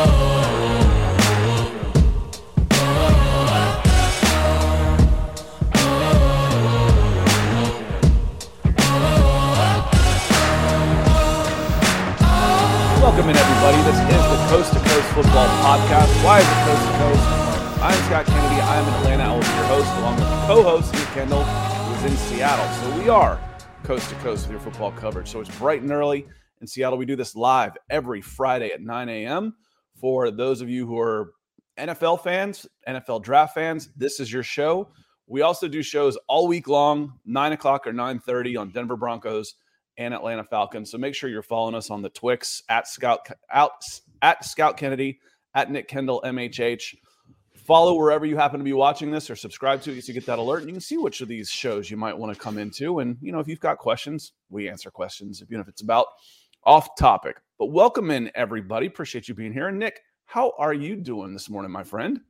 Welcome in, everybody. This is the Coast to Coast Football Podcast. Why is it Coast to Coast? I'm Scott Kennedy. I'm in Atlanta. I your host, along with co-host Nick Kendall, who is in Seattle. So we are Coast to Coast with your football coverage. So it's bright and early in Seattle. We do this live every Friday at 9 a.m. For those of you who are NFL fans, NFL draft fans, mm-hmm. this is your show. We also do shows all week long, 9 o'clock or 9.30 on Denver Broncos and Atlanta Falcons. So make sure you're following us on the Twix at Scout out at Scout Kennedy at Nick Kendall MHH. Follow wherever you happen to be watching this or subscribe to it so you get that alert and you can see which of these shows you might want to come into. And you know, if you've got questions, we answer questions, even if it's about off topic. But welcome in everybody. Appreciate you being here. And Nick, how are you doing this morning, my friend?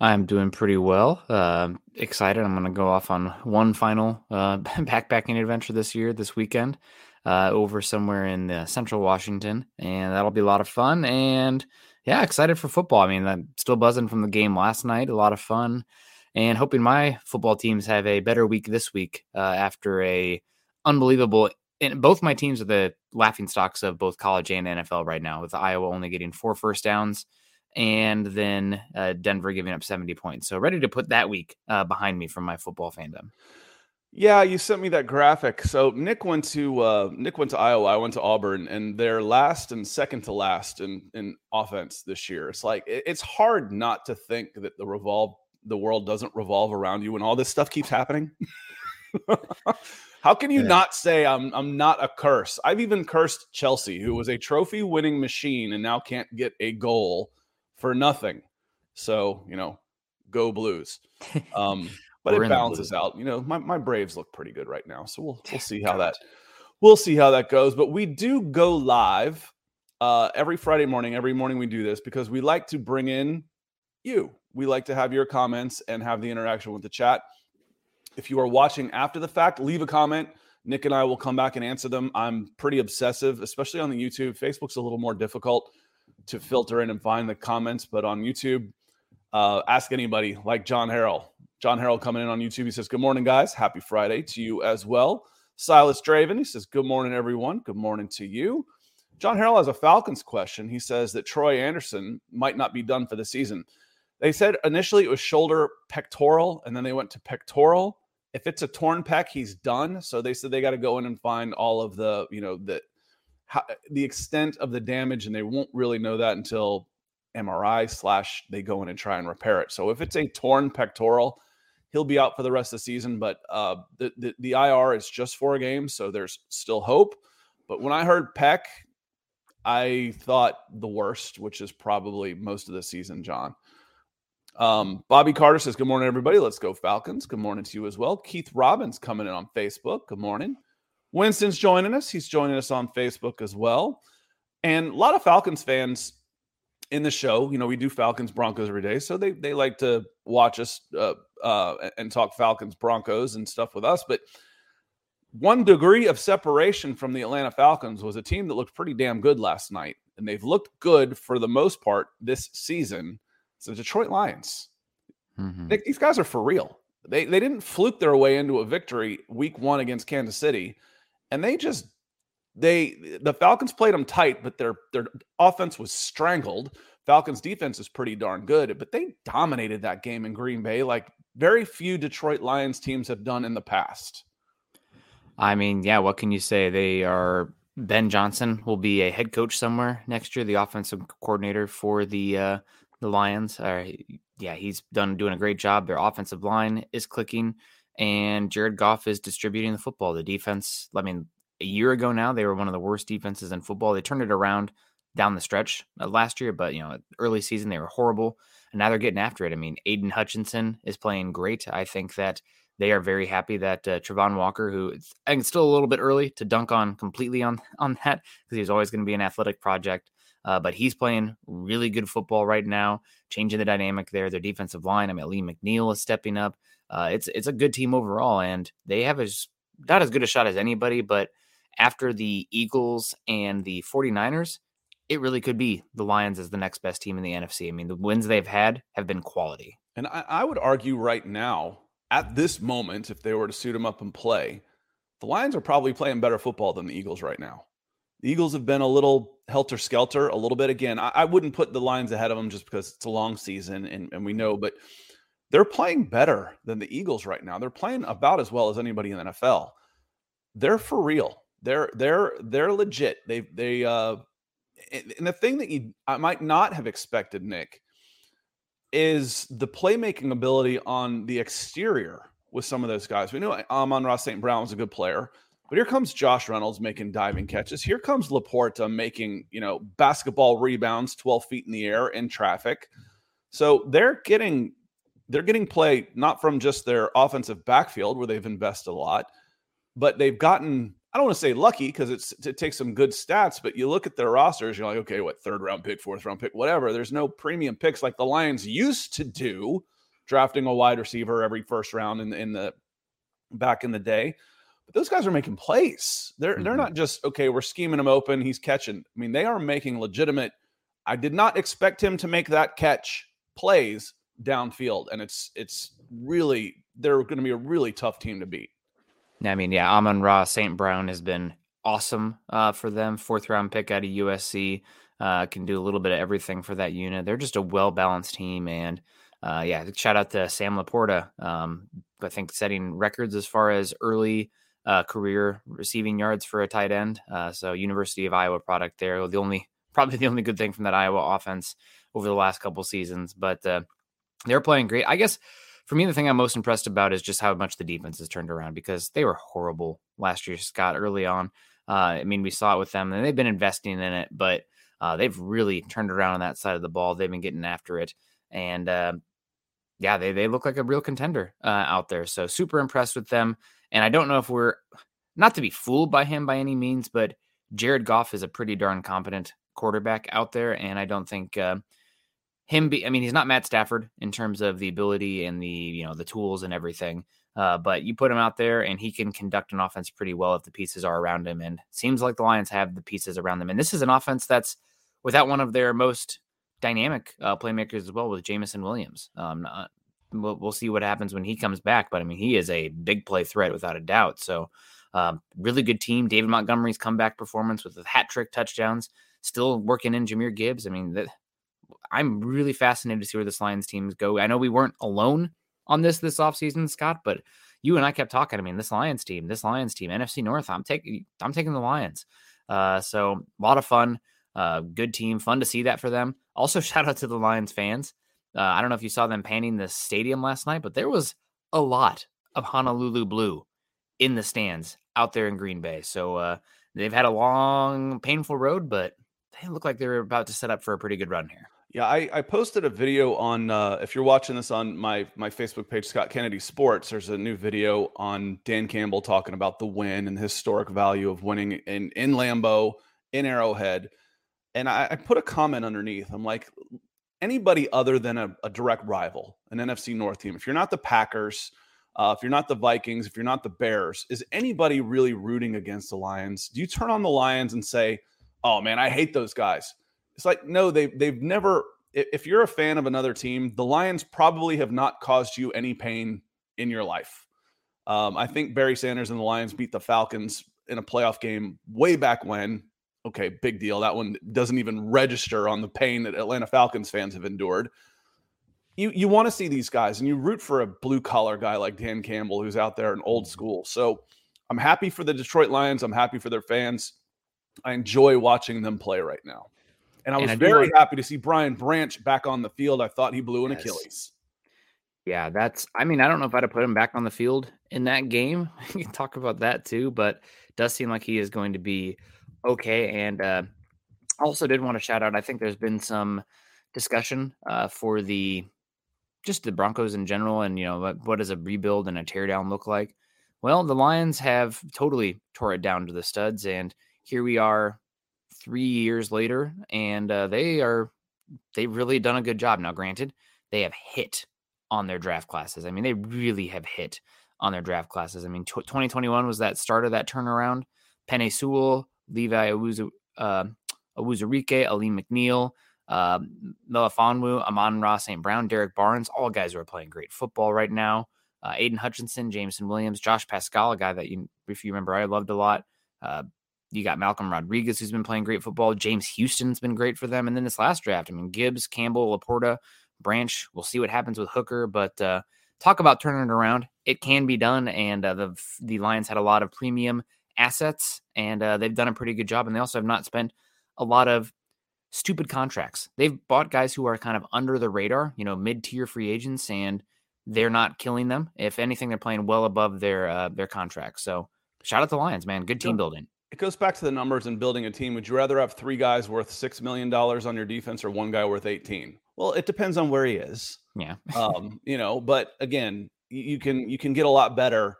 I'm doing pretty well. Uh, excited. I'm going to go off on one final uh, backpacking adventure this year, this weekend, uh, over somewhere in uh, central Washington. And that'll be a lot of fun. And yeah, excited for football. I mean, I'm still buzzing from the game last night. A lot of fun. And hoping my football teams have a better week this week uh, after a unbelievable. And both my teams are the laughing stocks of both college and NFL right now, with Iowa only getting four first downs and then uh, Denver giving up 70 points. So ready to put that week uh, behind me from my football fandom. Yeah, you sent me that graphic. So Nick went to uh, Nick went to Iowa. I went to Auburn, and they're last and second to last in in offense this year. It's like it- it's hard not to think that the revolve the world doesn't revolve around you, and all this stuff keeps happening. How can you Yeah. not say I'm I'm not a curse? I've even cursed Chelsea, who was a trophy winning machine and now can't get a goal for nothing. So you know, go Blues. Um, but it balances out. You know, my, my Braves look pretty good right now, so we'll we'll see how that we'll see how that goes. But we do go live uh, every Friday morning. Every morning we do this because we like to bring in you. We like to have your comments and have the interaction with the chat. If you are watching after the fact, leave a comment. Nick and I will come back and answer them. I'm pretty obsessive, especially on the YouTube. Facebook's a little more difficult to filter in and find the comments, but on YouTube, uh, ask anybody like John Harrell. John Harrell coming in on YouTube. He says, Good morning, guys. Happy Friday to you as well. Silas Draven, he says, Good morning, everyone. Good morning to you. John Harrell has a Falcons question. He says that Troy Andersen might not be done for the season. They said initially it was shoulder pectoral, and then they went to pectoral. If it's a torn pec, he's done. So they said they got to go in and find all of the, you know, the how, the extent of the damage, and they won't really know that until MRI slash they go in and try and repair it. So if it's a torn pectoral, he'll be out for the rest of the season. But uh, the, the the IR is just four games, so there's still hope. But when I heard Peck, I thought the worst, which is probably most of the season, John. Um, Bobby Carter says, Good morning, everybody. Let's go, Falcons. Good morning to you as well. Keith Robbins coming in on Facebook. Good morning. Winston's joining us. He's joining us on Facebook as well. And a lot of Falcons fans in the show, you know, we do Falcons Broncos every day. So they, they like to watch us uh, uh, and talk Falcons Broncos and stuff with us. But one degree of separation from the Atlanta Falcons was a team that looked pretty damn good last night. And they've looked good for the most part this season. It's the Detroit Lions. Mm-hmm. These guys are for real. They they didn't fluke their way into a victory week one against Kansas City, and they just they the Falcons played them tight, but their their offense was strangled. Falcons defense is pretty darn good, but they dominated that game in Green Bay like very few Detroit Lions teams have done in the past. I mean, yeah, what can you say? They are Ben Johnson will be a head coach somewhere next year, the offensive coordinator for the uh, the Lions. Uh, yeah, he's done doing a great job. Their offensive line is clicking, and Jared Goff is distributing the football. The defense, I mean, a year ago now, they were one of the worst defenses in football. They turned it around down the stretch uh, last year, but you know, early season they were horrible, and now they're getting after it. I mean, Aidan Hutchinson is playing great. I think that they are very happy that uh, Travon Walker, who I think it's still a little bit early to dunk on completely on on that because he's always going to be an athletic project. Uh, but he's playing really good football right now, changing the dynamic there. Their defensive line, I mean, Lee McNeil is stepping up. Uh, it's it's a good team overall, and they have as not as good a shot as anybody. But after the Eagles and the 49ers, it really could be the Lions as the next best team in the NFC. I mean, the wins they've had have been quality. And I, I would argue right now, at this moment, if they were to suit them up and play, the Lions are probably playing better football than the Eagles right now. The Eagles have been a little helter skelter, a little bit. Again, I, I, wouldn't put the Lions ahead of them just because it's a long season and, and we know, but they're playing better than the Eagles right now. They're playing about as well as anybody in the NFL. They're for real. They're they're they're legit. They they uh and the thing that you I might not have expected, Nick, is the playmaking ability on the exterior with some of those guys. We know Amon-Ra St. Brown was a good player. But here comes Josh Reynolds making diving catches. Here comes LaPorta making, you know, basketball rebounds 12 feet in the air in traffic. So they're getting they're getting play not from just their offensive backfield where they've invested a lot, but they've gotten I don't want to say lucky because it's it takes some good stats, but you look at their rosters, you're like, okay, what third round pick, fourth round pick, whatever. There's no premium picks like the Lions used to do, drafting a wide receiver every first round in, in the back in the day. Those guys are making plays. They're mm-hmm. they're not just okay. We're scheming him open. He's catching. I mean, they are making legitimate. I did not expect him to make that catch plays downfield, and it's it's really they're going to be a really tough team to beat. I mean, yeah, Amon-Ra St. Brown has been awesome uh, for them. Fourth round pick out of USC uh, can do a little bit of everything for that unit. They're just a well balanced team, and uh, yeah, shout out to Sam LaPorta. Um, I think setting records as far as early uh, career receiving yards for a tight end. Uh, so University of Iowa product there. The only probably the only good thing from that Iowa offense over the last couple seasons, but uh, they're playing great. I guess for me, the thing I'm most impressed about is just how much the defense has turned around because they were horrible last year, Scott, early on. Uh, I mean, we saw it with them, and they've been investing in it, but uh, they've really turned around on that side of the ball. They've been getting after it, and uh, yeah, they they look like a real contender uh, out there. So super impressed with them. And I don't know if we're not to be fooled by him by any means, but Jared Goff is a pretty darn competent quarterback out there, and I don't think uh, him be. I mean, he's not Matt Stafford in terms of the ability and the you know the tools and everything. Uh, but you put him out there, and he can conduct an offense pretty well if the pieces are around him. And seems like the Lions have the pieces around them. And this is an offense that's without one of their most dynamic uh, playmakers as well with Jameson Williams. Um, not, we'll, we'll see what happens when he comes back. But I mean, he is a big play threat without a doubt. So, um, really good team. David Montgomery's comeback performance with the hat trick touchdowns, still working in Jahmyr Gibbs. I mean, that, I'm really fascinated to see where this Lions teams go. I know we weren't alone on this this offseason, Scott, but you and I kept talking. I mean, this Lions team, this Lions team, NFC North, I'm taking I'm taking the Lions. Uh, so a lot of fun. Uh, good team, fun to see that for them. Also, shout out to the Lions fans. Uh, I don't know if you saw them painting the stadium last night, but there was a lot of Honolulu blue in the stands out there in Green Bay. So uh, they've had a long, painful road, but they look like they're about to set up for a pretty good run here. Yeah, I, I posted a video on. Uh, if you're watching this on my my Facebook page, Scott Kennedy Sports, there's a new video on Dan Campbell talking about the win and the historic value of winning in in Lambeau in Arrowhead. And I, I put a comment underneath. I'm like, anybody other than a, a, direct rival, an NFC North team, if you're not the Packers, uh, if you're not the Vikings, if you're not the Bears, is anybody really rooting against the Lions? Do you turn on the Lions and say, "Oh man, I hate those guys"? It's like no, they they've never. If you're a fan of another team, the Lions probably have not caused you any pain in your life. Um, I think Barry Sanders and the Lions beat the Falcons in a playoff game way back when. Okay, big deal. That one doesn't even register on the pain that Atlanta Falcons fans have endured. You you want to see these guys, and you root for a blue collar guy like Dan Campbell, who's out there in old mm-hmm. school. So I'm happy for the Detroit Lions. I'm happy for their fans. I enjoy watching them play right now. And I was and I very like, happy to see Brian Branch back on the field. I thought he blew an yes. Achilles. Yeah, that's. I mean, I don't know if I'd have put him back on the field in that game. we can talk about that too, but does seem like he is going to be okay. And uh, also did want to shout out. I think there's been some discussion uh, for the just the Broncos in general, and you know what, what does a rebuild and a teardown look like? Well, the Lions have totally tore it down to the studs, and here we are three years later, and uh, they are they've really done a good job. Now, granted, they have hit on their draft classes. I mean, they really have hit on their draft classes. I mean, t- 2021 was that start of that turnaround. Penei Sewell, Levi Awuzu, uh, Alim McNeill, uh, Melifonwu, Amon-Ra St. Brown, Derrick Barnes, all guys who are playing great football right now. Uh, Aidan Hutchinson, Jameson Williams, Josh Paschal, a guy that you, if you remember, I loved a lot. Uh, you got Malcolm Rodriguez, who's been playing great football. James Houston's been great for them. And then this last draft, I mean, Gibbs, Campbell, LaPorta, Branch. We'll see what happens with Hooker, but uh, talk about turning it around. It can be done, and uh, the the Lions had a lot of premium assets, and uh, they've done a pretty good job. And they also have not spent a lot of stupid contracts. They've bought guys who are kind of under the radar, you know, mid tier free agents, and they're not killing them. If anything, they're playing well above their uh, their contracts. So shout out to the Lions, man. Good team building it goes back to the numbers and building a team. Would you rather have three guys worth six million dollars on your defense or one guy worth eighteen? Well, it depends on where he is. Yeah. um, you know, but again, you can you can get a lot better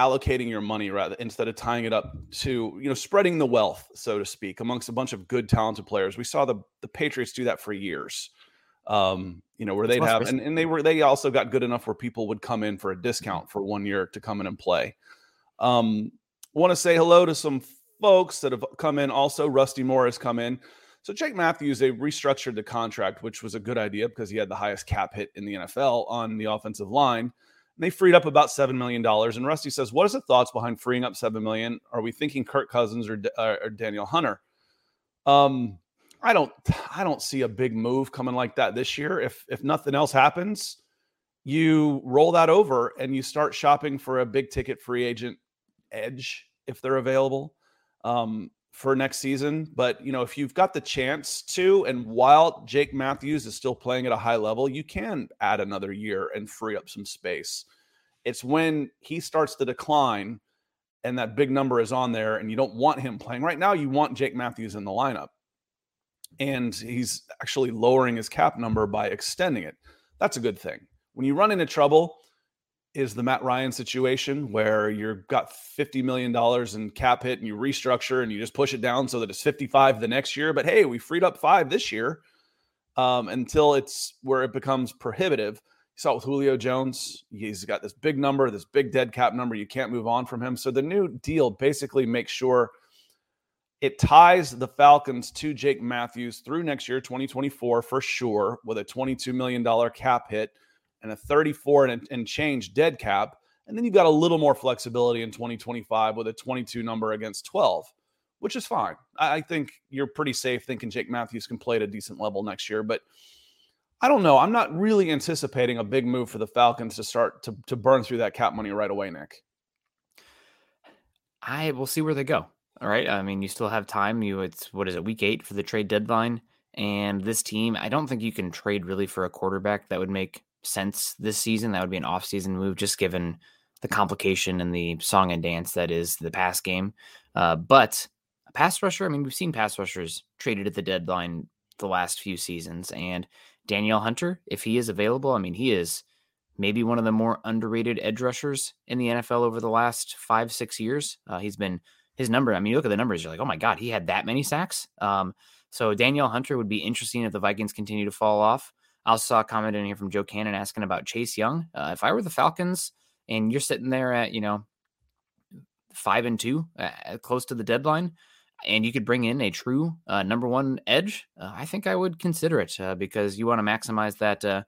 allocating your money rather instead of tying it up to you know spreading the wealth, so to speak, amongst a bunch of good talented players. We saw the the Patriots do that for years. Um, you know, where they'd have and, and they were they also got good enough where people would come in for a discount for one year to come in and play. Um, Want to say hello to some folks that have come in. Also, Rusty Moore has come in. So Jake Matthews, they restructured the contract, which was a good idea because he had the highest cap hit in the NFL on the offensive line. They freed up about seven million dollars. And Rusty says, "What is the thoughts behind freeing up seven million? Are we thinking Kirk Cousins or, uh, or Danielle Hunter?" Um, I don't, I don't see a big move coming like that this year. If if nothing else happens, you roll that over and you start shopping for a big ticket free agent edge if they're available um, for next season. But you know, if you've got the chance to, and while Jake Matthews is still playing at a high level, you can add another year and free up some space. It's when he starts to decline and that big number is on there, and you don't want him playing right now. You want Jake Matthews in the lineup, and he's actually lowering his cap number by extending it. That's a good thing. When you run into trouble is the Matt Ryan situation where you've got $50 million in cap hit and you restructure and you just push it down so that it's 55 the next year. But hey, we freed up five this year um, until it's where it becomes prohibitive. You saw it with Julio Jones. He's got this big number, this big dead cap number. You can't move on from him. So the new deal basically makes sure it ties the Falcons to Jake Matthews through next year, 2024, for sure, with a $22 million cap hit and a 34 and, and change dead cap. And then you've got a little more flexibility in 2025 with a 22 number against 12, which is fine. I, think you're pretty safe thinking Jake Matthews can play at a decent level next year. But I don't know. I'm not really anticipating a big move for the Falcons to start to, to burn through that cap money right away, Nick. I will see where they go. All right. I mean, you still have time. You it's what is it, week eight for the trade deadline. And this team, I don't think you can trade really for a quarterback that would make sense this season. That would be an off-season move, just given the complication and the song and dance that is the pass game. Uh, but a pass rusher, I mean, we've seen pass rushers traded at the deadline the last few seasons. And Danielle Hunter, if he is available, I mean, he is maybe one of the more underrated edge rushers in the NFL over the last five, six years. Uh, he's been his number. I mean, you look at the numbers, you're like, oh my God, he had that many sacks. Um, so Danielle Hunter would be interesting if the Vikings continue to fall off. I also saw a comment in here from Joe Cannon asking about Chase Young. Uh, if I were the Falcons and you're sitting there at, you know, five and two, uh, close to the deadline, and you could bring in a true uh, number one edge, uh, I think I would consider it uh, because you want to maximize that uh,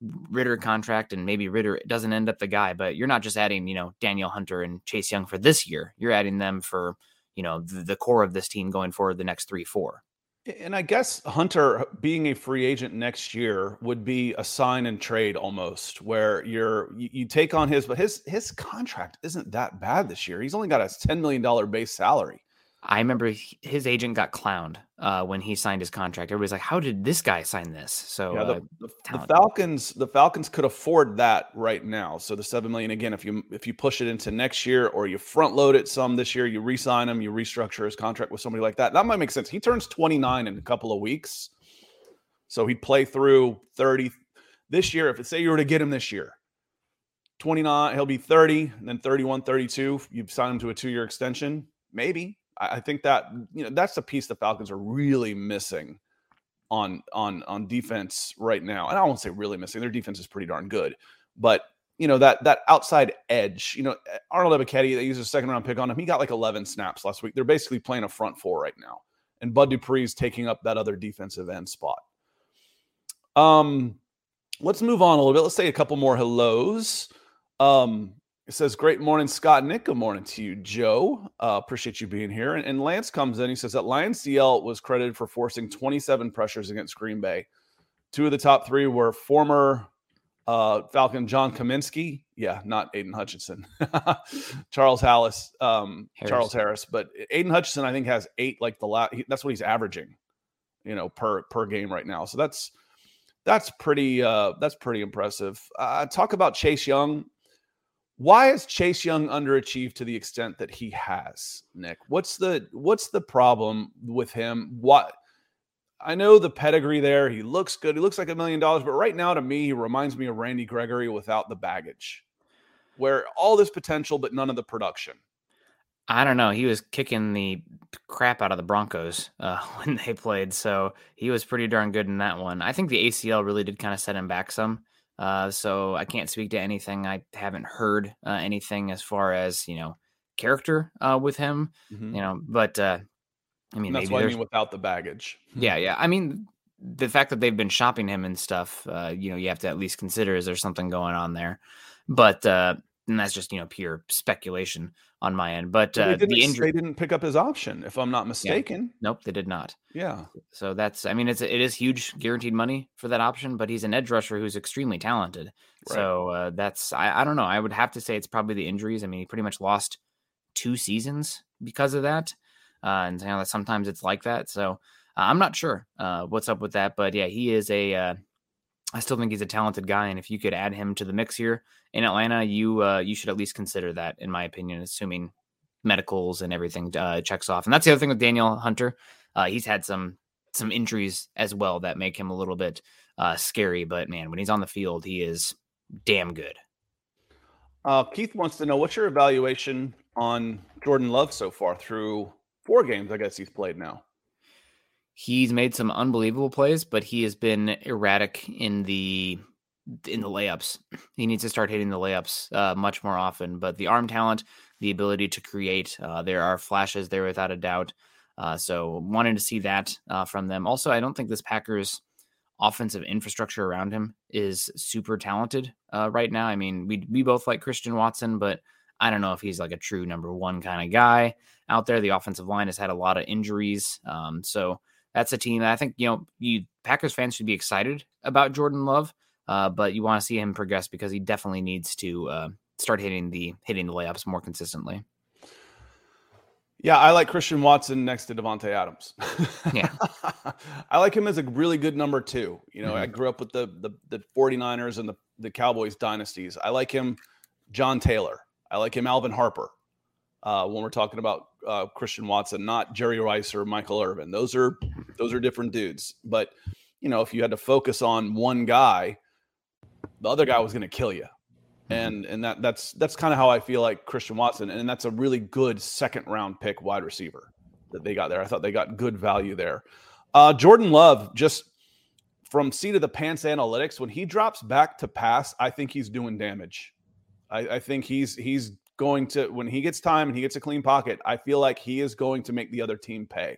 Ridder contract, and maybe Ridder doesn't end up the guy, but you're not just adding, you know, Danielle Hunter and Chase Young for this year. You're adding them for, you know, the, the core of this team going forward the next three, four. And I guess Hunter being a free agent next year would be a sign and trade almost, where you're you, you take on his, but his his contract isn't that bad this year. He's only got a ten million dollar base salary. I remember his agent got clowned uh, when he signed his contract. Everybody's like, "How did this guy sign this?" So yeah, the, uh, the, the, Falcons, the Falcons could afford that right now. So the seven million again, if you if you push it into next year or you front load it some this year, you re-sign him, you restructure his contract with somebody like that. That might make sense. He turns twenty nine in a couple of weeks, so he'd play through thirty this year. If say you were to get him this year, 29 he'll be 30 and then 31 32 you've signed him to a two-year extension maybe I, think that you know that's the piece the Falcons are really missing on on on defense right now. And I won't say really missing. Their defense is pretty darn good, but you know that that outside edge. You know Arnold Ebiketie, they used a second round pick on him. He got like 11 snaps last week. They're basically playing a front four right now, and Bud Dupree's taking up that other defensive end spot. Um, let's move on a little bit. Let's say a couple more hellos. Um, it says, Great morning, Scott Nick. Good morning to you, Joe. Uh, appreciate you being here. And, and, Lance comes in. He says that Lions DL was credited for forcing 27 pressures against Green Bay. Two of the top three were former uh, Falcon John Cominsky. Yeah, not Aidan Hutchinson. Charles Hallis, um, Harris. Charles Harris. But Aidan Hutchinson, I think, has eight like the last. That's what he's averaging, you know, per per game right now. So that's that's pretty uh, that's pretty impressive. Uh, talk about Chase Young why has Chase Young underachieved to the extent that he has, Nick? What's the what's the problem with him? What I know the pedigree there. He looks good. He looks like a million dollars, but right now to me, he reminds me of Randy Gregory without the baggage. Where all this potential but none of the production. I don't know. He was kicking the crap out of the Broncos uh, when they played, so he was pretty darn good in that one. I think the ACL really did kind of set him back some. Uh, so I can't speak to anything. I haven't heard uh, anything as far as you know character uh, with him. Mm-hmm. You know, but uh, I mean, that's what I mean without the baggage. Yeah, yeah. I mean, the fact that they've been shopping him and stuff, uh, you know, you have to at least consider is there something going on there. But uh, and that's just you know pure speculation on my end. But uh, the injury they didn't pick up his option, if I'm not mistaken. Yeah. Nope, they did not. Yeah. So that's I mean it's it is huge guaranteed money for that option, but he's an edge rusher who's extremely talented. Right. So uh, that's I, I don't know. I would have to say it's probably the injuries. I mean, he pretty much lost two seasons because of that, uh, and you know that sometimes it's like that. So uh, I'm not sure uh, what's up with that, but yeah, he is a uh, I still think he's a talented guy, and if you could add him to the mix here in Atlanta, you uh, you should at least consider that, in my opinion, assuming medicals and everything uh, checks off. And that's the other thing with Danielle Hunter; uh, he's had some some injuries as well that make him a little bit uh, scary. But man, when he's on the field, he is damn good. Uh, Keith wants to know what's your evaluation on Jordan Love so far through four games. I guess he's played now. He's made some unbelievable plays, but he has been erratic in the in the layups. He needs to start hitting the layups uh, much more often. But the arm talent, the ability to create, uh, there are flashes there without a doubt. Uh, so wanting to see that uh, from them. Also, I don't think this Packers offensive infrastructure around him is super talented uh, right now. I mean, we we both like Christian Watson, but I don't know if he's like a true number one kind of guy out there. The offensive line has had a lot of injuries, um, so that's a team that I think you know you Packers fans should be excited about Jordan Love, uh, but you want to see him progress because he definitely needs to uh, start hitting the hitting the layups more consistently. Yeah, I like Christian Watson next to Davante Adams. Yeah. I like him as a really good number two. You know, Mhm. I grew up with the, the the 49ers and the, the Cowboys dynasties. I like him, John Taylor. I like him, Alvin Harper. Uh, when we're talking about uh, Christian Watson, not Jerry Rice or Michael Irvin. Those are those are different dudes. But you know, if you had to focus on one guy, the other guy was going to kill you. And and that that's that's kind of how I feel like Christian Watson, and that's a really good second round pick wide receiver that they got there. I thought they got good value there. Uh, Jordan Love, just from seat of the pants analytics, when he drops back to pass, I think he's doing damage. I, I think he's he's going to when he gets time and he gets a clean pocket. I feel like he is going to make the other team pay.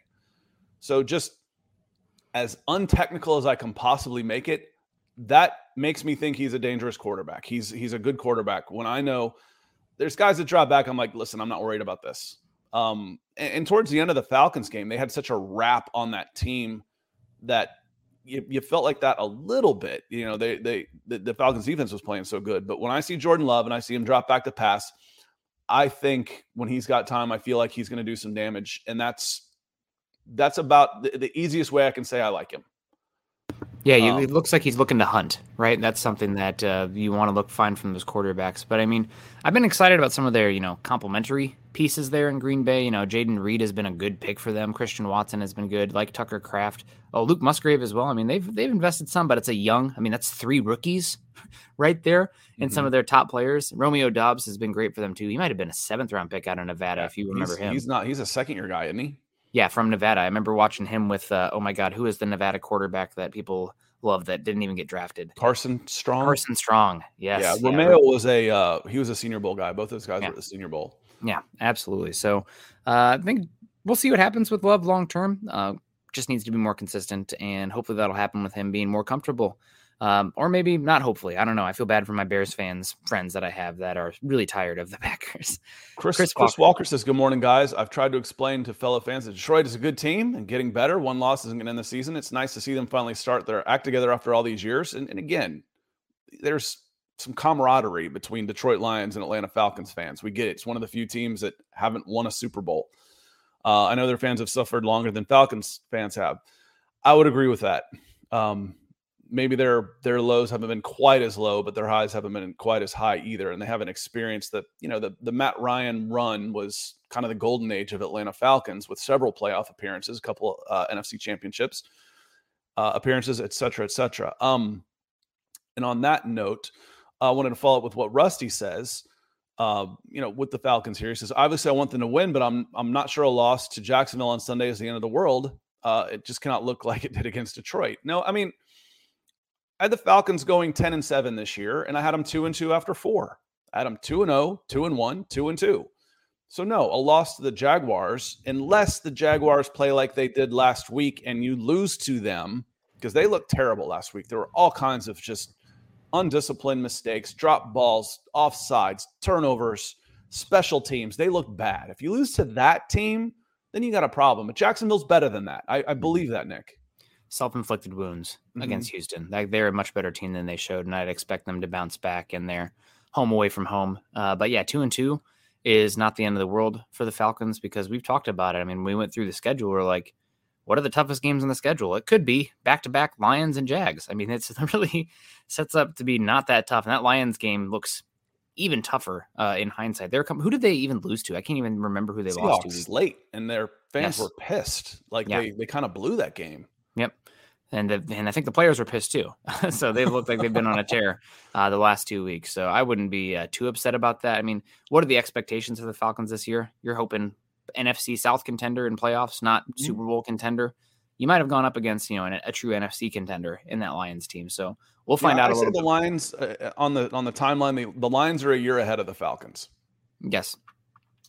So just as untechnical as I can possibly make it, that makes me think he's a dangerous quarterback. He's he's a good quarterback. When I know there's guys that drop back, I'm like, listen, I'm not worried about this. Um, and, and towards the end of the Falcons game, they had such a wrap on that team that you, you felt like that a little bit. You know, they they the, the Falcons defense was playing so good. But when I see Jordan Love and I see him drop back to pass, I think when he's got time, I feel like he's going to do some damage, and that's that's about the, the easiest way I can say I like him. Yeah, you, Um, it looks like he's looking to hunt, right? That's something that uh, you want to look find from those quarterbacks. But I mean, I've been excited about some of their, you know, complementary pieces there in Green Bay. You know, Jayden Reed has been a good pick for them. Christian Watson has been good, like Tucker Kraft. Oh, Luke Musgrave as well. I mean, they've they've invested some, but it's a young. I mean, that's three rookies right there, and some Mhm. of their top players. Romeo Doubs has been great for them too. He might have been a seventh round pick out of Nevada, if you remember he's, him. He's not. He's a second year guy, isn't he? Yeah, from Nevada. I remember watching him with, uh, oh my God, who is the Nevada quarterback that people love that didn't even get drafted? Carson Strong. Carson Strong. Yes. Yeah, Romeo was a uh, he was a Senior Bowl guy. Both those guys Yeah. were at the Senior Bowl. Yeah, absolutely. So uh, I think we'll see what happens with Love long term. Uh, just needs to be more consistent, and hopefully that'll happen with him being more comfortable. Um, or maybe not hopefully. I don't know. I feel bad for my Bears fans, friends that I have that are really tired of the Packers. Chris, Chris Chris, Walker. says, Good morning, guys. I've tried to explain to fellow fans that Detroit is a good team and getting better. One loss isn't going to end the season. It's nice to see them finally start their act together after all these years. And, and again, there's some camaraderie between Detroit Lions and Atlanta Falcons fans. We get it. It's one of the few teams that haven't won a Super Bowl. Uh, I know their fans have suffered longer than Falcons fans have. I would agree with that. Um, maybe their their lows haven't been quite as low, but their highs haven't been quite as high either, and they haven't experienced the you know the the Matt Ryan run was kind of the golden age of Atlanta Falcons with several playoff appearances, a couple uh, NFC championships uh, appearances, et cetera, et cetera. Um, and on that note, I wanted to follow up with what Rusty says. Uh, you know, with the Falcons here, he says, obviously I want them to win, but I'm I'm not sure a loss to Jacksonville on Sunday is the end of the world. Uh, it just cannot look like it did against Detroit. No, I mean, I had the Falcons going 10 and 7 this year, and I had them 2 and 2 after four. I had them 2 and 0, 2 and 1, 2 and 2. So, no, a loss to the Jaguars, unless the Jaguars play like they did last week and you lose to them, because they looked terrible last week. There were all kinds of just undisciplined mistakes, drop balls, offsides, turnovers, special teams. They look bad. If you lose to that team, then you got a problem. But Jacksonville's better than that. I, I believe that, Nick. Self-inflicted wounds Mhm. against Houston. Like they're a much better team than they showed, and I'd expect them to bounce back in their home away from home. Uh, but yeah, two and two is not the end of the world for the Falcons because we've talked about it. I mean, we went through the schedule. We're like, what are the toughest games on the schedule? It could be back to back Lions and Jags. I mean, it's it really sets up to be not that tough. And that Lions game looks even tougher uh, in hindsight. They're com- who did they even lose to? I can't even remember who they lost to. Seahawks late, and their fans Yes. were pissed. Like Yeah. they, they kind of blew that game. Yep. And the, and I think the players were pissed too. so they look like they've been on a tear uh, the last two weeks. So I wouldn't be uh, too upset about that. I mean, what are the expectations of the Falcons this year? You're hoping NFC South contender in playoffs, not Mm-hmm. Super Bowl contender. You might have gone up against you know an, a true NFC contender in that Lions team. So we'll find Yeah, out I a say little the bit. Lions uh, on the on the timeline. The, the Lions are a year ahead of the Falcons. Yes,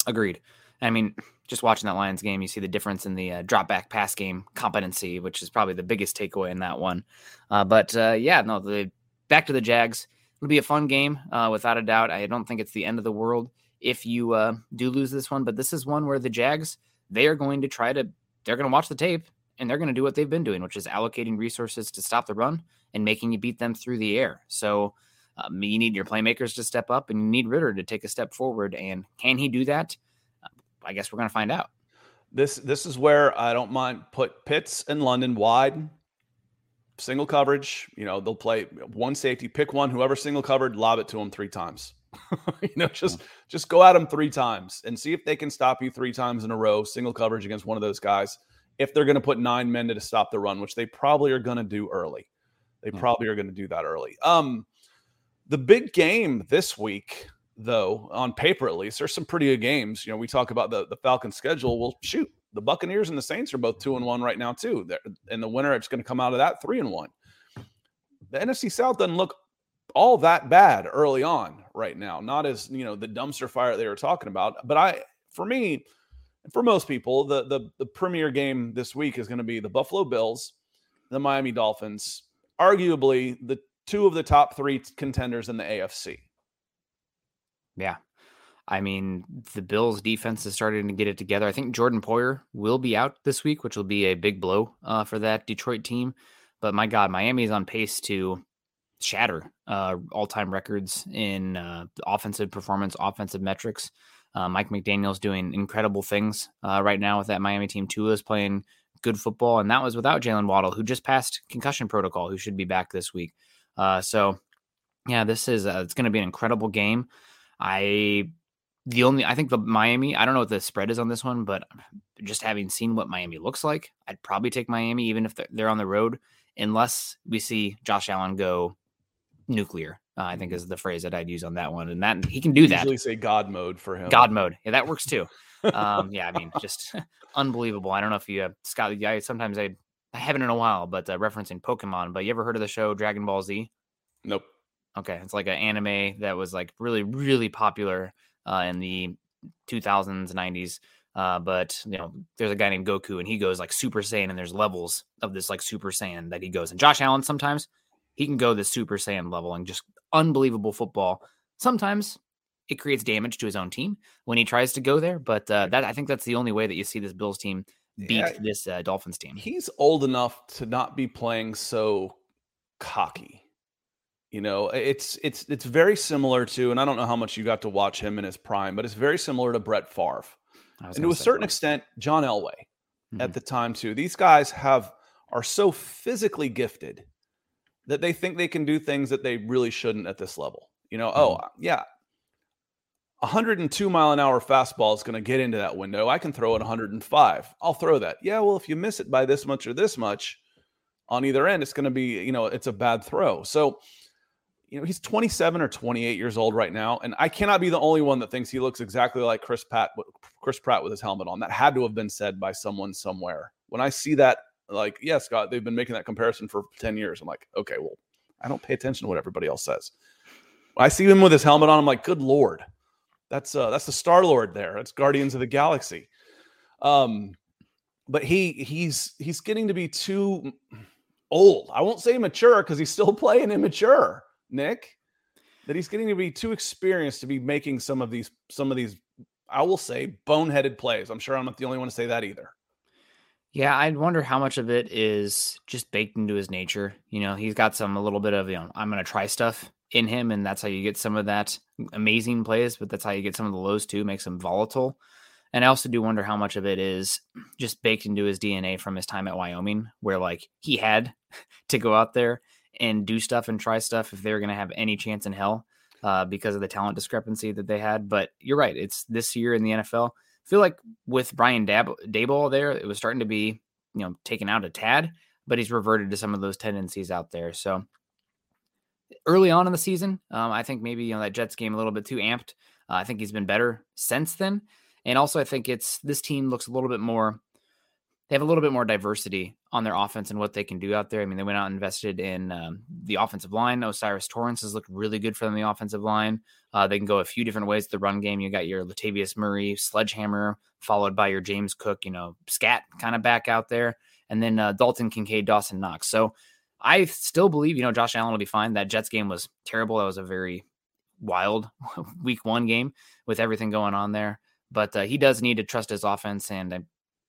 agreed. I mean, just watching that Lions game, you see the difference in the uh, drop back pass game competency, which is probably the biggest takeaway in that one. Uh, but uh, yeah, no, the back to the Jags. It'll be a fun game, uh, without a doubt. I don't think it's the end of the world if you uh, do lose this one, but this is one where the Jags they are going to try to they're going to watch the tape and they're going to do what they've been doing, which is allocating resources to stop the run and making you beat them through the air. So um, you need your playmakers to step up and you need Ridder to take a step forward. And can he do that? I guess we're going to find out. This this is where I don't mind put Pitts and London wide, single coverage. You know they'll play one safety, pick one, whoever single covered, lob it to them three times. you know, just just go at them three times and see if they can stop you three times in a row, single coverage against one of those guys. If they're going to put nine men to stop the run, which they probably are going to do early, they yeah. probably are going to do that early. Um, the big game this week, though, on paper at least, there's some pretty good games. You know, we talk about the the Falcons schedule. Well, shoot, the Buccaneers and the Saints are both two and one right now too. They're, and the winner it's going to come out of that three and one. The NFC South doesn't look all that bad early on right now. Not as you know the dumpster fire they were talking about, but I, for me, for most people, the the the premier game this week is going to be the Buffalo Bills, the Miami Dolphins, arguably the two of the top three contenders in the AFC. Yeah. I mean, the Bills defense is starting to get it together. I think Jordan Poyer will be out this week, which will be a big blow uh, for that Detroit team. But my God, Miami is on pace to shatter uh, all time records in uh, offensive performance, offensive metrics. Uh, Mike McDaniel's doing incredible things uh, right now with that Miami team. Tua is playing good football, and that was without Jaylen Waddle, who just passed concussion protocol, who should be back this week. Uh, so, yeah, this is it's going to be an incredible game. I the only I think the Miami. I don't know what the spread is on this one, but just having seen what Miami looks like, I'd probably take Miami even if they're on the road, unless we see Josh Allen go nuclear. Uh, I think mm-hmm. is the phrase that I'd use on that one, and that he can do that. Usually say God mode for him. God mode, yeah, that works too. um, yeah, I mean, just unbelievable. I don't know if you, uh, Scott. Yeah, sometimes I, I haven't in a while, but uh, referencing Pokemon. But you ever heard of the show Dragon Ball Z? Nope. Okay, it's like an anime that was like really, really popular uh, in the 2000s, 90s. Uh, but you know, there's a guy named Goku, and he goes like Super Saiyan, and there's levels of this like Super Saiyan that he goes. And Josh Allen sometimes he can go the Super Saiyan level and just unbelievable football. Sometimes it creates damage to his own team when he tries to go there, but uh, that I think that's the only way that you see this Bills team beat yeah, this uh, Dolphins team. He's old enough to not be playing so cocky. You know, it's it's it's very similar to, and I don't know how much you got to watch him in his prime, but it's very similar to Brett Favre, and to a certain extent, John Elway mm-hmm. at the time too. These guys have are so physically gifted that they think they can do things that they really shouldn't at this level. You know, oh, mm-hmm. oh, yeah, 102 mile an hour fastball is going to get into that window. I can throw it 105. I'll throw that. Yeah, well, if you miss it by this much or this much on either end, it's going to be, you know, it's a bad throw. So, you know, he's 27 or 28 years old right now, and I cannot be the only one that thinks he looks exactly like Chris Pratt, Chris Pratt with his helmet on. That had to have been said by someone somewhere. When I see that like, yeah, Scott, they've been making that comparison for 10 years. I'm like, okay, well, I don't pay attention to what everybody else says. I see him with his helmet on. I'm like, good lord, that's uh, that's the Star Lord there. That's Guardians of the Galaxy. Um, but he he's he's getting to be too old. I won't say mature because he's still playing immature, Nick. That he's getting to be too experienced to be making some of these some of these I will say boneheaded plays. I'm sure I'm not the only one to say that either. Yeah, I wonder how much of it is just baked into his nature. You know, he's got some a little bit of, you know, I'm going to try stuff in him, and that's how you get some of that amazing plays, but that's how you get some of the lows too, makes him volatile. And I also do wonder how much of it is just baked into his DNA from his time at Wyoming, where like he had to go out there and do stuff and try stuff if they're going to have any chance in hell uh, because of the talent discrepancy that they had. But you're right; it's this year in the NFL I feel like with Brian Dab- Daboll there, it was starting to be, you know, taken out a tad, but he's reverted to some of those tendencies out there. So early on in the season, um, I think maybe, you know, that Jets game a little bit too amped. Uh, I think he's been better since then. And also, I think it's this team looks a little bit more they have a little bit more diversity on their offense and what they can do out there. I mean, they went out and invested in um, the offensive line. O'Cyrus Torrence has looked really good for them, the offensive line. Uh, they can go a few different ways. The run game, you got your Latavius Murray sledgehammer, followed by your James Cook, you know, scat kind of back out there, and then uh, Dalton Kincaid, Dawson Knox. So I still believe, you know, Josh Allen will be fine. That Jets game was terrible. That was a very wild week one game with everything going on there. But uh, he does need to trust his offense, and I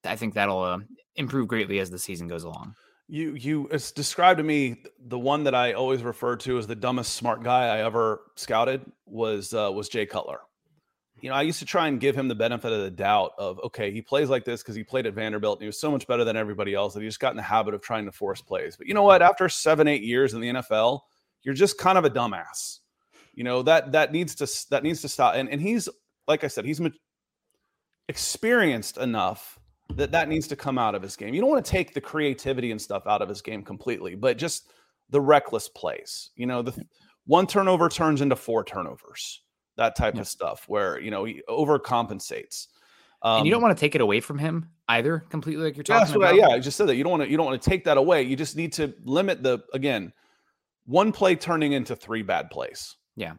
I think that'll uh, improve greatly as the season goes along. You you it's described to me the one that I always refer to as the dumbest smart guy I ever scouted was uh, was Jay Cutler. you know, I used to try and give him the benefit of the doubt of, okay, he plays like this because he played at Vanderbilt and he was so much better than everybody else that he just got in the habit of trying to force plays. But you know what? After seven, eight years in the NFL, you're just kind of a dumbass. You know, that that needs to that needs to stop. And and he's like I said, he's experienced enough that that needs to come out of his game. You don't want to take the creativity and stuff out of his game completely, but just the reckless plays. You know, the one turnover turns into four turnovers that type yeah. of stuff where you know he overcompensates. Um, and you don't um, want to take it away from him either, completely like you're talking yeah, about. yeah, I just said that you don't want to you don't want to take that away. You just need to limit the again one play turning into three bad plays. Yeah,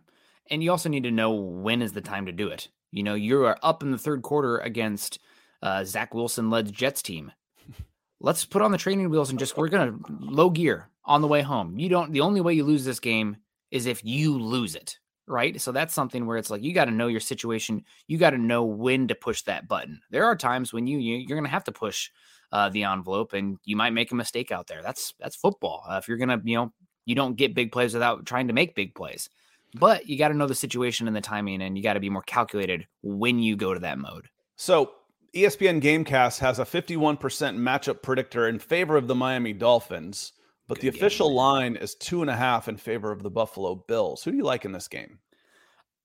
and you also need to know when is the time to do it. You know, you are up in the third quarter against uh, Zach Wilson led Jets team. Let's put on the training wheels and just we're gonna low gear on the way home. You don't. The only way you lose this game is if you lose it right? So that's something where it's like you got to know your situation. You got to know when to push that button. There are times when you, you are going to have to push uh, the envelope, and you might make a mistake out there. That's that's football. Uh, if you're gonna, you know, you don't get big plays without trying to make big plays. But you got to know the situation and the timing, and you got to be more calculated when you go to that mode. So ESPN Gamecast has a 51% matchup predictor in favor of the Miami Dolphins. But Good the official line is two and a half in favor of the Buffalo Bills. Who do you like in this game?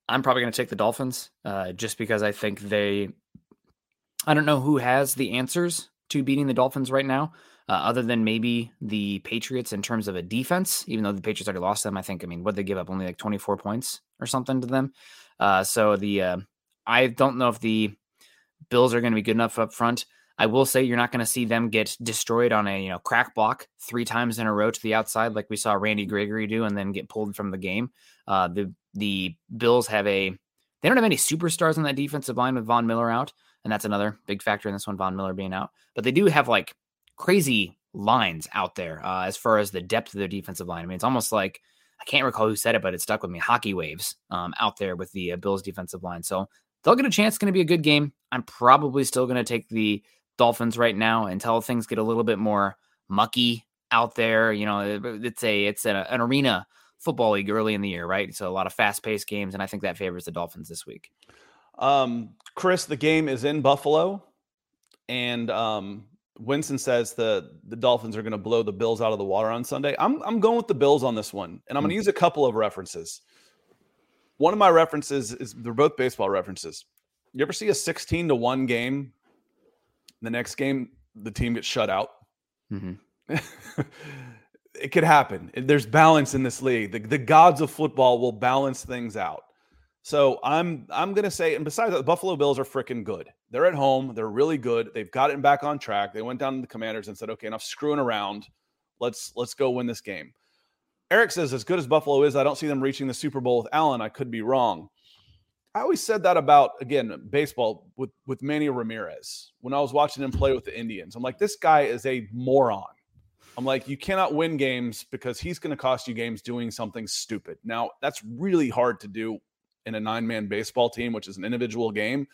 I'm probably going to take the Dolphins uh, just because I think they. I don't know who has the answers to beating the Dolphins right now, uh, other than maybe the Patriots in terms of a defense. Even though the Patriots already lost them, I think. I mean, what they give up only like 24 points or something to them. Uh, so the uh, I don't know if the Bills are going to be good enough up front. I will say you're not going to see them get destroyed on a you know crack block three times in a row to the outside like we saw Randy Gregory do and then get pulled from the game. Uh, the the Bills have a they don't have any superstars on that defensive line with Von Miller out, and that's another big factor in this one, Von Miller being out. But they do have like crazy lines out there uh, as far as the depth of their defensive line. I mean, it's almost like I can't recall who said it, but it stuck with me. Hockey waves um, out there with the uh, Bills defensive line, so they'll get a chance. It's going to be a good game. I'm probably still going to take the Dolphins right now until things get a little bit more mucky out there. You know, it's a it's a, an arena football league early in the year, right? So a lot of fast paced games, and I think that favors the Dolphins this week. Um, Chris, the game is in Buffalo, and um, Winston says the the Dolphins are going to blow the Bills out of the water on Sunday. I'm I'm going with the Bills on this one, and I'm going to mm. use a couple of references. One of my references is they're both baseball references. You ever see a 16 to 1 game the next game, the team gets shut out. Mm-hmm. it could happen. There's balance in this league. The, the gods of football will balance things out. So I'm I'm gonna say, and besides that, the Buffalo Bills are freaking good. They're at home. They're really good. They've gotten back on track. They went down to the Commanders and said, "Okay, enough screwing around. Let's let's go win this game." Eric says, "As good as Buffalo is, I don't see them reaching the Super Bowl with Allen. I could be wrong." I always said that about again baseball with with Manny Ramirez when I was watching him play with the Indians. I'm like, this guy is a moron. I'm like, you cannot win games because he's going to cost you games doing something stupid. Now that's really hard to do in a nine man baseball team, which is an individual game,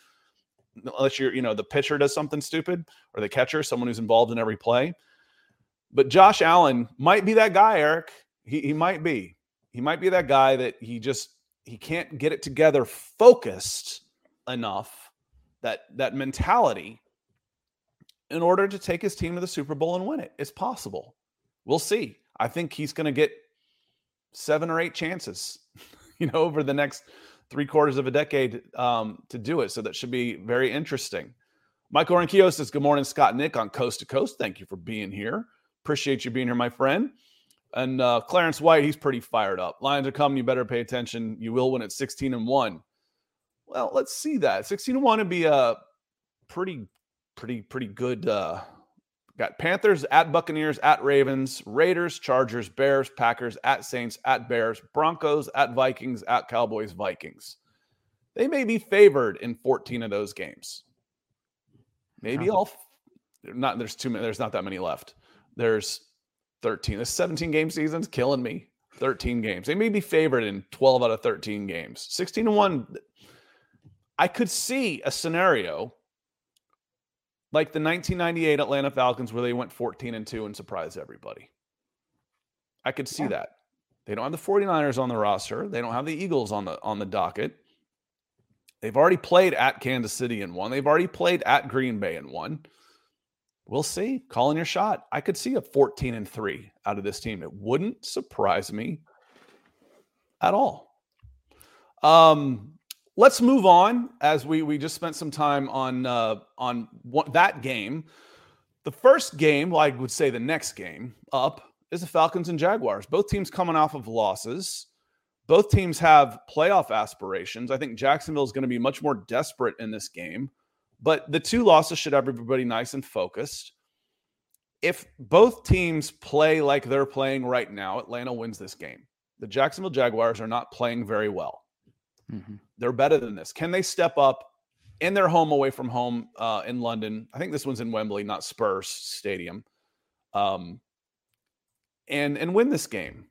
unless you're you know the pitcher does something stupid or the catcher, someone who's involved in every play. But Josh Allen might be that guy, Eric. He, might be. He might be that guy that he just he can't get it together focused enough that that mentality in order to take his team to the Super Bowl and win it. It's possible. We'll see. I think he's going to get seven or eight chances, you know, over the next three quarters of a decade um, to do it. So that should be very interesting. Michael Ranquillo says, Good morning, Scott Nick on Coast to Coast. Thank you for being here. Appreciate you being here, my friend. And uh, Clarence White, he's pretty fired up. Lions are coming. You better pay attention. You will win at 16 and one. Well, let's see that 16 and one would be a pretty, pretty, pretty good. Uh, got Panthers at Buccaneers at Ravens, Raiders, Chargers, Bears, Packers at Saints at Bears, Broncos at Vikings at Cowboys, Vikings. They may be favored in 14 of those games. Maybe all. Not there's too many. There's not that many left. There's 13. This 17 game season's killing me. 13 games. They may be favored in 12 out of 13 games. 16 to 1. I could see a scenario like the 1998 Atlanta Falcons where they went 14 and 2 and surprised everybody. I could see yeah. that. They don't have the 49ers on the roster. They don't have the Eagles on the on the docket. They've already played at Kansas City and won. They've already played at Green Bay and won. We'll see. Calling your shot. I could see a 14 and 3 out of this team. It wouldn't surprise me at all. Um, let's move on as we we just spent some time on uh, on that game. The first game, well, I would say the next game up is the Falcons and Jaguars. Both teams coming off of losses. Both teams have playoff aspirations. I think Jacksonville is going to be much more desperate in this game, but the two losses should have everybody nice and focused. If both teams play like they're playing right now, Atlanta wins this game. The Jacksonville Jaguars are not playing very well. Mm-hmm. They're better than this. Can they step up in their home away from home uh, in London? I think this one's in Wembley, not Spurs Stadium. Um, and and win this game.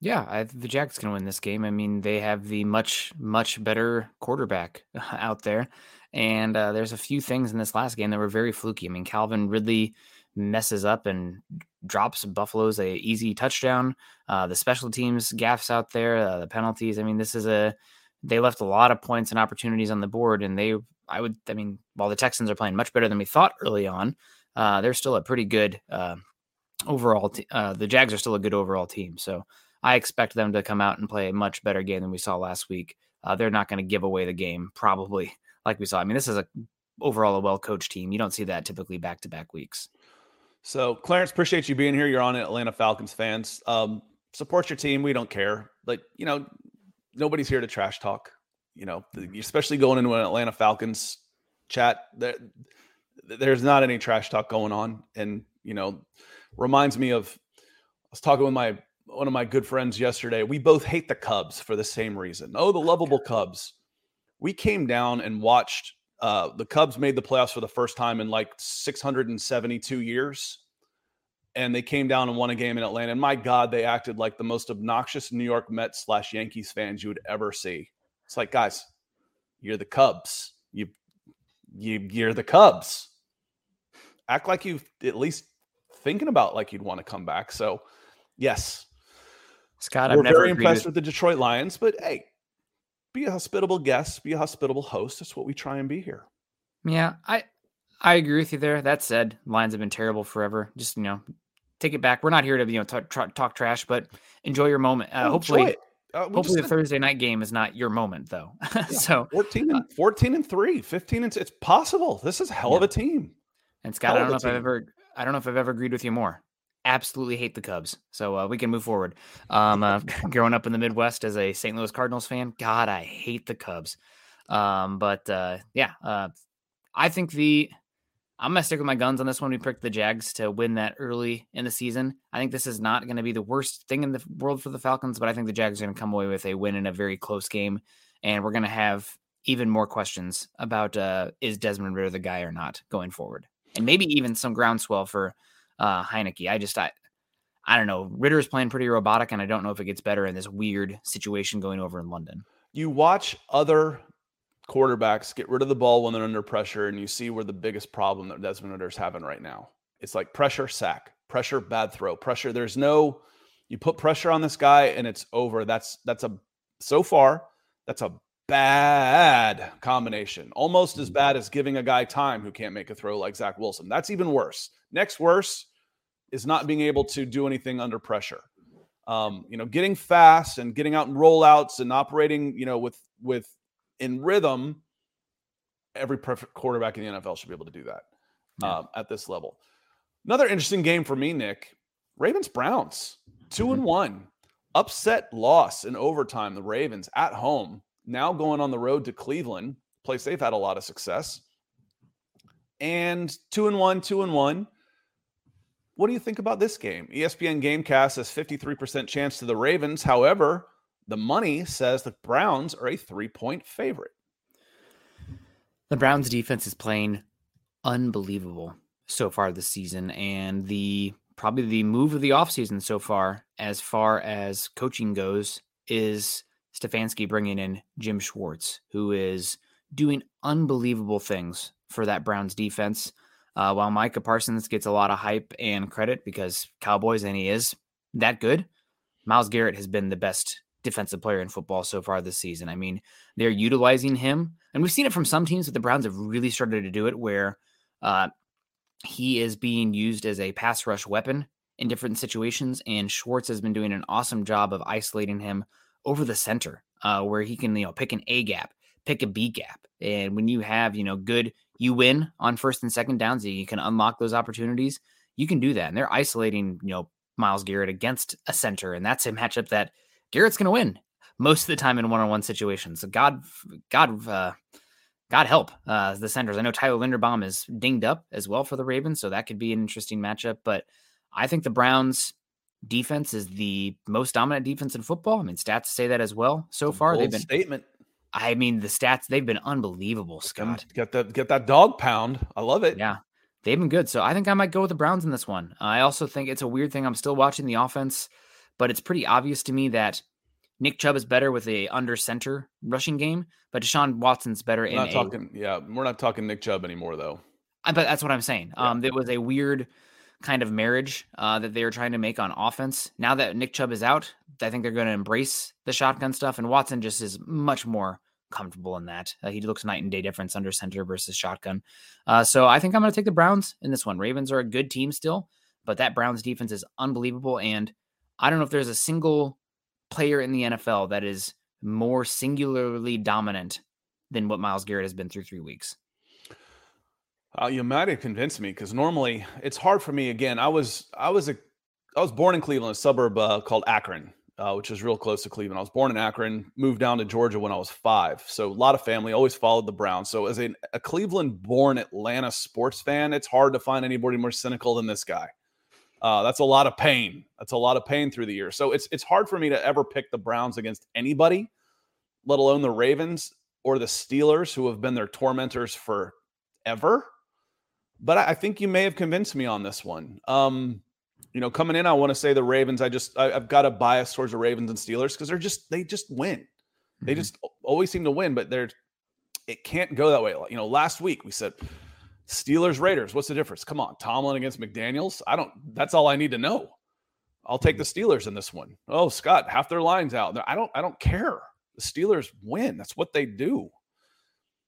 Yeah, I, the Jacks can win this game. I mean, they have the much much better quarterback out there, and uh, there's a few things in this last game that were very fluky. I mean, Calvin Ridley messes up and drops Buffalo's a easy touchdown. Uh, the special teams gaffs out there, uh, the penalties. I mean, this is a they left a lot of points and opportunities on the board, and they I would I mean, while the Texans are playing much better than we thought early on, uh, they're still a pretty good uh, overall. Uh, the Jags are still a good overall team, so I expect them to come out and play a much better game than we saw last week. Uh, they're not going to give away the game, probably like we saw. I mean, this is a overall a well coached team. You don't see that typically back to back weeks. So, Clarence, appreciate you being here. You're on Atlanta Falcons fans. Um, support your team. We don't care. Like, you know, nobody's here to trash talk. You know, especially going into an Atlanta Falcons chat. There, there's not any trash talk going on, and you know, reminds me of I was talking with my one of my good friends yesterday. We both hate the Cubs for the same reason. Oh, the lovable Cubs. We came down and watched uh, the Cubs made the playoffs for the first time in like 672 years. And they came down and won a game in Atlanta. And my God, they acted like the most obnoxious New York Mets slash Yankees fans you would ever see. It's like, guys, you're the Cubs. You, you, you're the Cubs. Act like you at least thinking about like you'd want to come back. So, yes, Scott, we're I'm very impressed with... with the Detroit Lions. But hey, be a hospitable guest, be a hospitable host. That's what we try and be here. Yeah, I I agree with you there. That said, lines have been terrible forever. Just you know, take it back. We're not here to you know talk, talk trash, but enjoy your moment. Uh, hopefully, uh, hopefully the Thursday night game is not your moment though. Yeah, so 14 and, uh, 14 and 3, 15 and it's possible. This is a hell yeah. of a team. And Scott, hell I don't know if team. I've ever I don't know if I've ever agreed with you more absolutely hate the Cubs. So uh, we can move forward. Um, uh, growing up in the Midwest as a St. Louis Cardinals fan, God, I hate the Cubs. Um, but uh, yeah, uh, I think the I'm gonna stick with my guns on this one. We picked the Jags to win that early in the season. I think this is not going to be the worst thing in the world for the Falcons, but I think the Jags are going to come away with a win in a very close game, and we're going to have even more questions about uh, is Desmond Ridder the guy or not going forward, and maybe even some groundswell for uh, Heinicke. I just I I don't know. Ridder is playing pretty robotic, and I don't know if it gets better in this weird situation going over in London. You watch other quarterbacks get rid of the ball when they're under pressure, and you see where the biggest problem that Desmond Ridder's having right now. It's like pressure, sack, pressure, bad throw, pressure. There's no you put pressure on this guy and it's over. That's that's a so far that's a bad combination. Almost as bad as giving a guy time who can't make a throw like Zach Wilson. That's even worse. Next worse is not being able to do anything under pressure. Um, you know, getting fast and getting out in rollouts and operating, you know, with with in rhythm. Every perfect quarterback in the NFL should be able to do that yeah. um, at this level. Another interesting game for me, Nick. Ravens Browns 2 mm-hmm. and one, upset loss in overtime. The Ravens at home now going on the road to Cleveland, place they've had a lot of success, and two and one, two and one. What do you think about this game? ESPN Gamecast has 53% chance to the Ravens. However, the money says the Browns are a three point favorite. The Browns defense is playing unbelievable so far this season. And the probably the move of the offseason so far, as far as coaching goes, is Stefanski bringing in Jim Schwartz, who is doing unbelievable things for that Browns defense. Uh, while Micah Parsons gets a lot of hype and credit because Cowboys and he is that good, Myles Garrett has been the best defensive player in football so far this season. I mean, they're utilizing him, and we've seen it from some teams, but the Browns have really started to do it where uh, he is being used as a pass rush weapon in different situations, and Schwartz has been doing an awesome job of isolating him over the center, uh, where he can you know pick an A gap, pick a B gap, and when you have you know good, you win on first and second downs, and you can unlock those opportunities. You can do that, and they're isolating you know Myles Garrett against a center, and that's a matchup that Garrett's going to win most of the time in one-on-one situations. So God, God, uh, God help uh, the centers. I know Tyler Linderbaum is dinged up as well for the Ravens, so that could be an interesting matchup. But I think the Browns defense is the most dominant defense in football. I mean, stats say that as well so far. They've been statement. I mean, the stats they've been unbelievable, Scott. Get that get that dog pound. I love it. Yeah. They've been good. So I think I might go with the Browns in this one. I also think it's a weird thing. I'm still watching the offense, but it's pretty obvious to me that Nick Chubb is better with a under center rushing game, but Deshaun Watson's better we're in not a, talking. Yeah, we're not talking Nick Chubb anymore, though. I- but that's what I'm saying. Um, there was a weird kind of marriage uh, that they were trying to make on offense. Now that Nick Chubb is out, I think they're going to embrace the shotgun stuff, and Watson just is much more comfortable in that. Uh, he looks night and day difference under center versus shotgun. Uh, so I think I'm going to take the Browns in this one. Ravens are a good team still, but that Browns defense is unbelievable, and I don't know if there's a single player in the NFL that is more singularly dominant than what Myles Garrett has been through three weeks. Uh, you might have convinced me because normally it's hard for me. Again, I was I was a I was born in Cleveland, a suburb uh, called Akron, uh, which is real close to Cleveland. I was born in Akron, moved down to Georgia when I was five. So a lot of family always followed the Browns. So as a, a Cleveland-born Atlanta sports fan, it's hard to find anybody more cynical than this guy. Uh, that's a lot of pain. That's a lot of pain through the years. So it's it's hard for me to ever pick the Browns against anybody, let alone the Ravens or the Steelers, who have been their tormentors forever. But I, I think you may have convinced me on this one. Um, you know, coming in, I want to say the Ravens. I just I, have got a bias towards the Ravens and Steelers because they're just they just win. Mm-hmm. They just always seem to win, but they're it can't go that way. You know, last week we said Steelers Raiders. What's the difference? Come on, Tomlin against McDaniels. I don't. That's all I need to know. I'll take the Steelers in this one. Oh, Scott, half their lines out. I don't. I don't care. The Steelers win. That's what they do.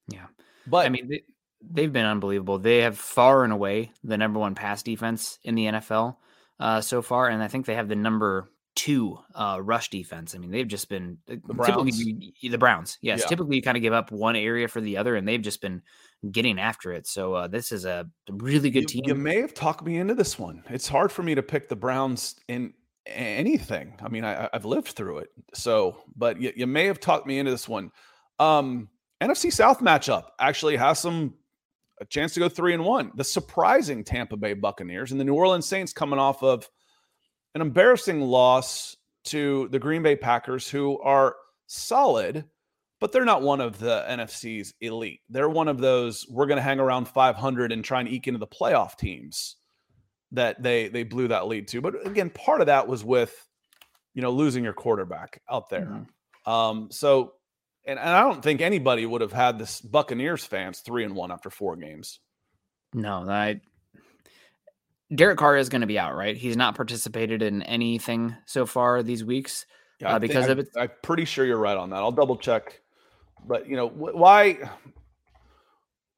Yeah, but I mean, they, they've been unbelievable. They have far and away the number one pass defense in the NFL uh, so far, and I think they have the number two uh, rush defense. I mean, they've just been uh, the Browns. The Browns, yes. Yeah. Typically, you kind of give up one area for the other, and they've just been getting after it. So uh, this is a really good you, team. You may have talked me into this one. It's hard for me to pick the Browns in anything. I mean, I, have lived through it. So, but you, you, may have talked me into this one. Um, NFC South matchup actually has some a chance to go three and one. The surprising Tampa Bay Buccaneers and the New Orleans Saints coming off of an embarrassing loss to the Green Bay Packers, who are solid, but they're not one of the NFC's elite. They're one of those we're going to hang around 500 and try and eke into the playoff teams that they they blew that lead to. But again, part of that was with you know losing your quarterback out there. Mm-hmm. Um, so and, and I don't think anybody would have had this Buccaneers fans three and one after four games. No, I Derek Carr is going to be out, right? He's not participated in anything so far these weeks yeah, uh, because think, of it. I'm pretty sure you're right on that. I'll double check, but you know why?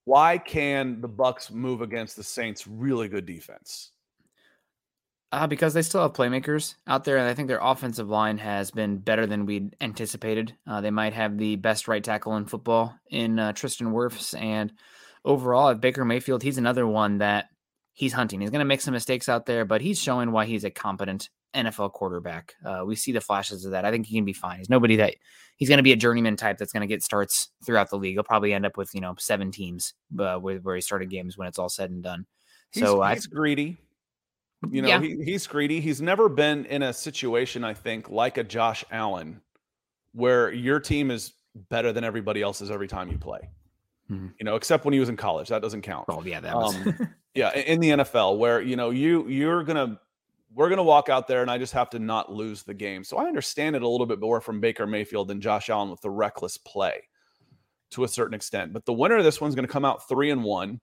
Why can the Bucks move against the Saints' really good defense? Uh, because they still have playmakers out there, and I think their offensive line has been better than we'd anticipated. Uh, they might have the best right tackle in football in uh, Tristan Wirfs, and overall, at Baker Mayfield, he's another one that he's hunting. He's going to make some mistakes out there, but he's showing why he's a competent NFL quarterback. Uh, we see the flashes of that. I think he can be fine. He's nobody that he's going to be a journeyman type that's going to get starts throughout the league. He'll probably end up with you know seven teams uh, where, where he started games when it's all said and done. He's, so he's greedy. You know, yeah. he, he's greedy. He's never been in a situation, I think, like a Josh Allen, where your team is better than everybody else's every time you play. Mm-hmm. You know, except when he was in college, that doesn't count. Oh yeah, that was. Um, yeah, in the NFL, where you know you you're gonna we're gonna walk out there, and I just have to not lose the game. So I understand it a little bit more from Baker Mayfield than Josh Allen with the reckless play, to a certain extent. But the winner of this one's going to come out three and one.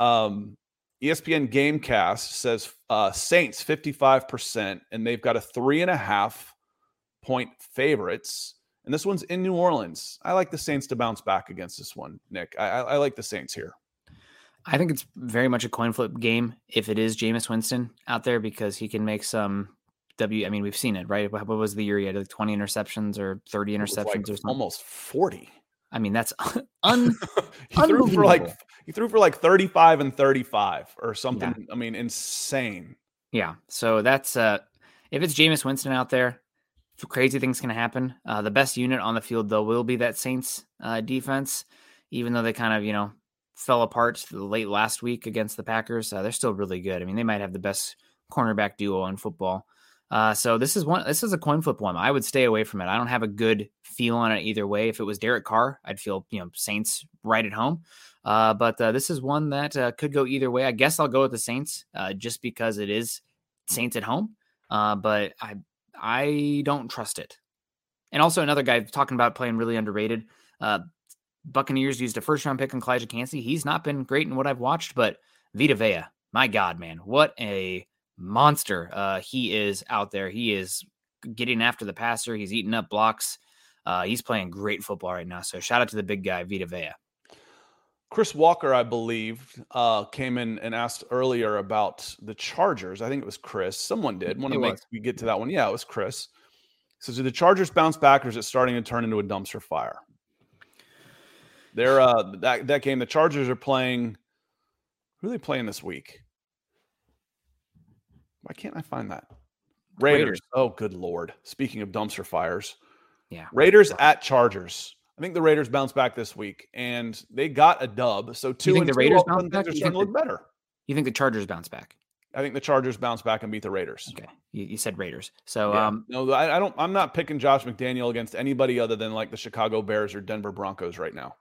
Um, ESPN Gamecast says uh, Saints 55%, and they've got a three and a half point favorites. And this one's in New Orleans. I like the Saints to bounce back against this one, Nick. I, I, I like the Saints here. I think it's very much a coin flip game if it is Jameis Winston out there because he can make some W. I mean, we've seen it, right? What was the year he had like 20 interceptions or 30 interceptions like or something? Almost 40. I mean, that's un. he threw for like he threw for like 35 and 35 or something. Yeah. I mean, insane. Yeah. So that's uh if it's Jameis Winston out there, crazy things can happen. Uh, the best unit on the field though will be that Saints uh, defense, even though they kind of you know fell apart late last week against the Packers. Uh, they're still really good. I mean, they might have the best cornerback duo in football. Uh, so this is one. This is a coin flip one. I would stay away from it. I don't have a good feel on it either way. If it was Derek Carr, I'd feel you know Saints right at home. Uh, but uh, this is one that uh, could go either way. I guess I'll go with the Saints uh, just because it is Saints at home. Uh, but I I don't trust it. And also another guy talking about playing really underrated. Buccaneers used a first round pick on Calijah Kancey. He's not been great in what I've watched, but Vita Vea, my God, man, what a monster uh, he is out there. He is getting after the passer. He's eating up blocks. Uh, he's playing great football right now. So shout out to the big guy, Vita Vea. Chris Walker, I believe, uh, came in and asked earlier about the Chargers. I think it was Chris. Someone did. Want to make we get to that one? Yeah, it was Chris. So, do the Chargers bounce back, or is it starting to turn into a dumpster fire? They're uh that that game. The Chargers are playing. Who are they playing this week? Why can't I find that? Raiders. Raiders. Oh, good lord! Speaking of dumpster fires, yeah, Raiders at Chargers. I think the Raiders bounce back this week, and they got a dub. So two you think the two, Raiders bounce back? They're starting to look better. You think the Chargers bounce back? I think the Chargers bounce back and beat the Raiders. Okay, you, you said Raiders. So yeah. um, no, I, I, don't. I'm not picking Josh McDaniel against anybody other than like the Chicago Bears or Denver Broncos right now.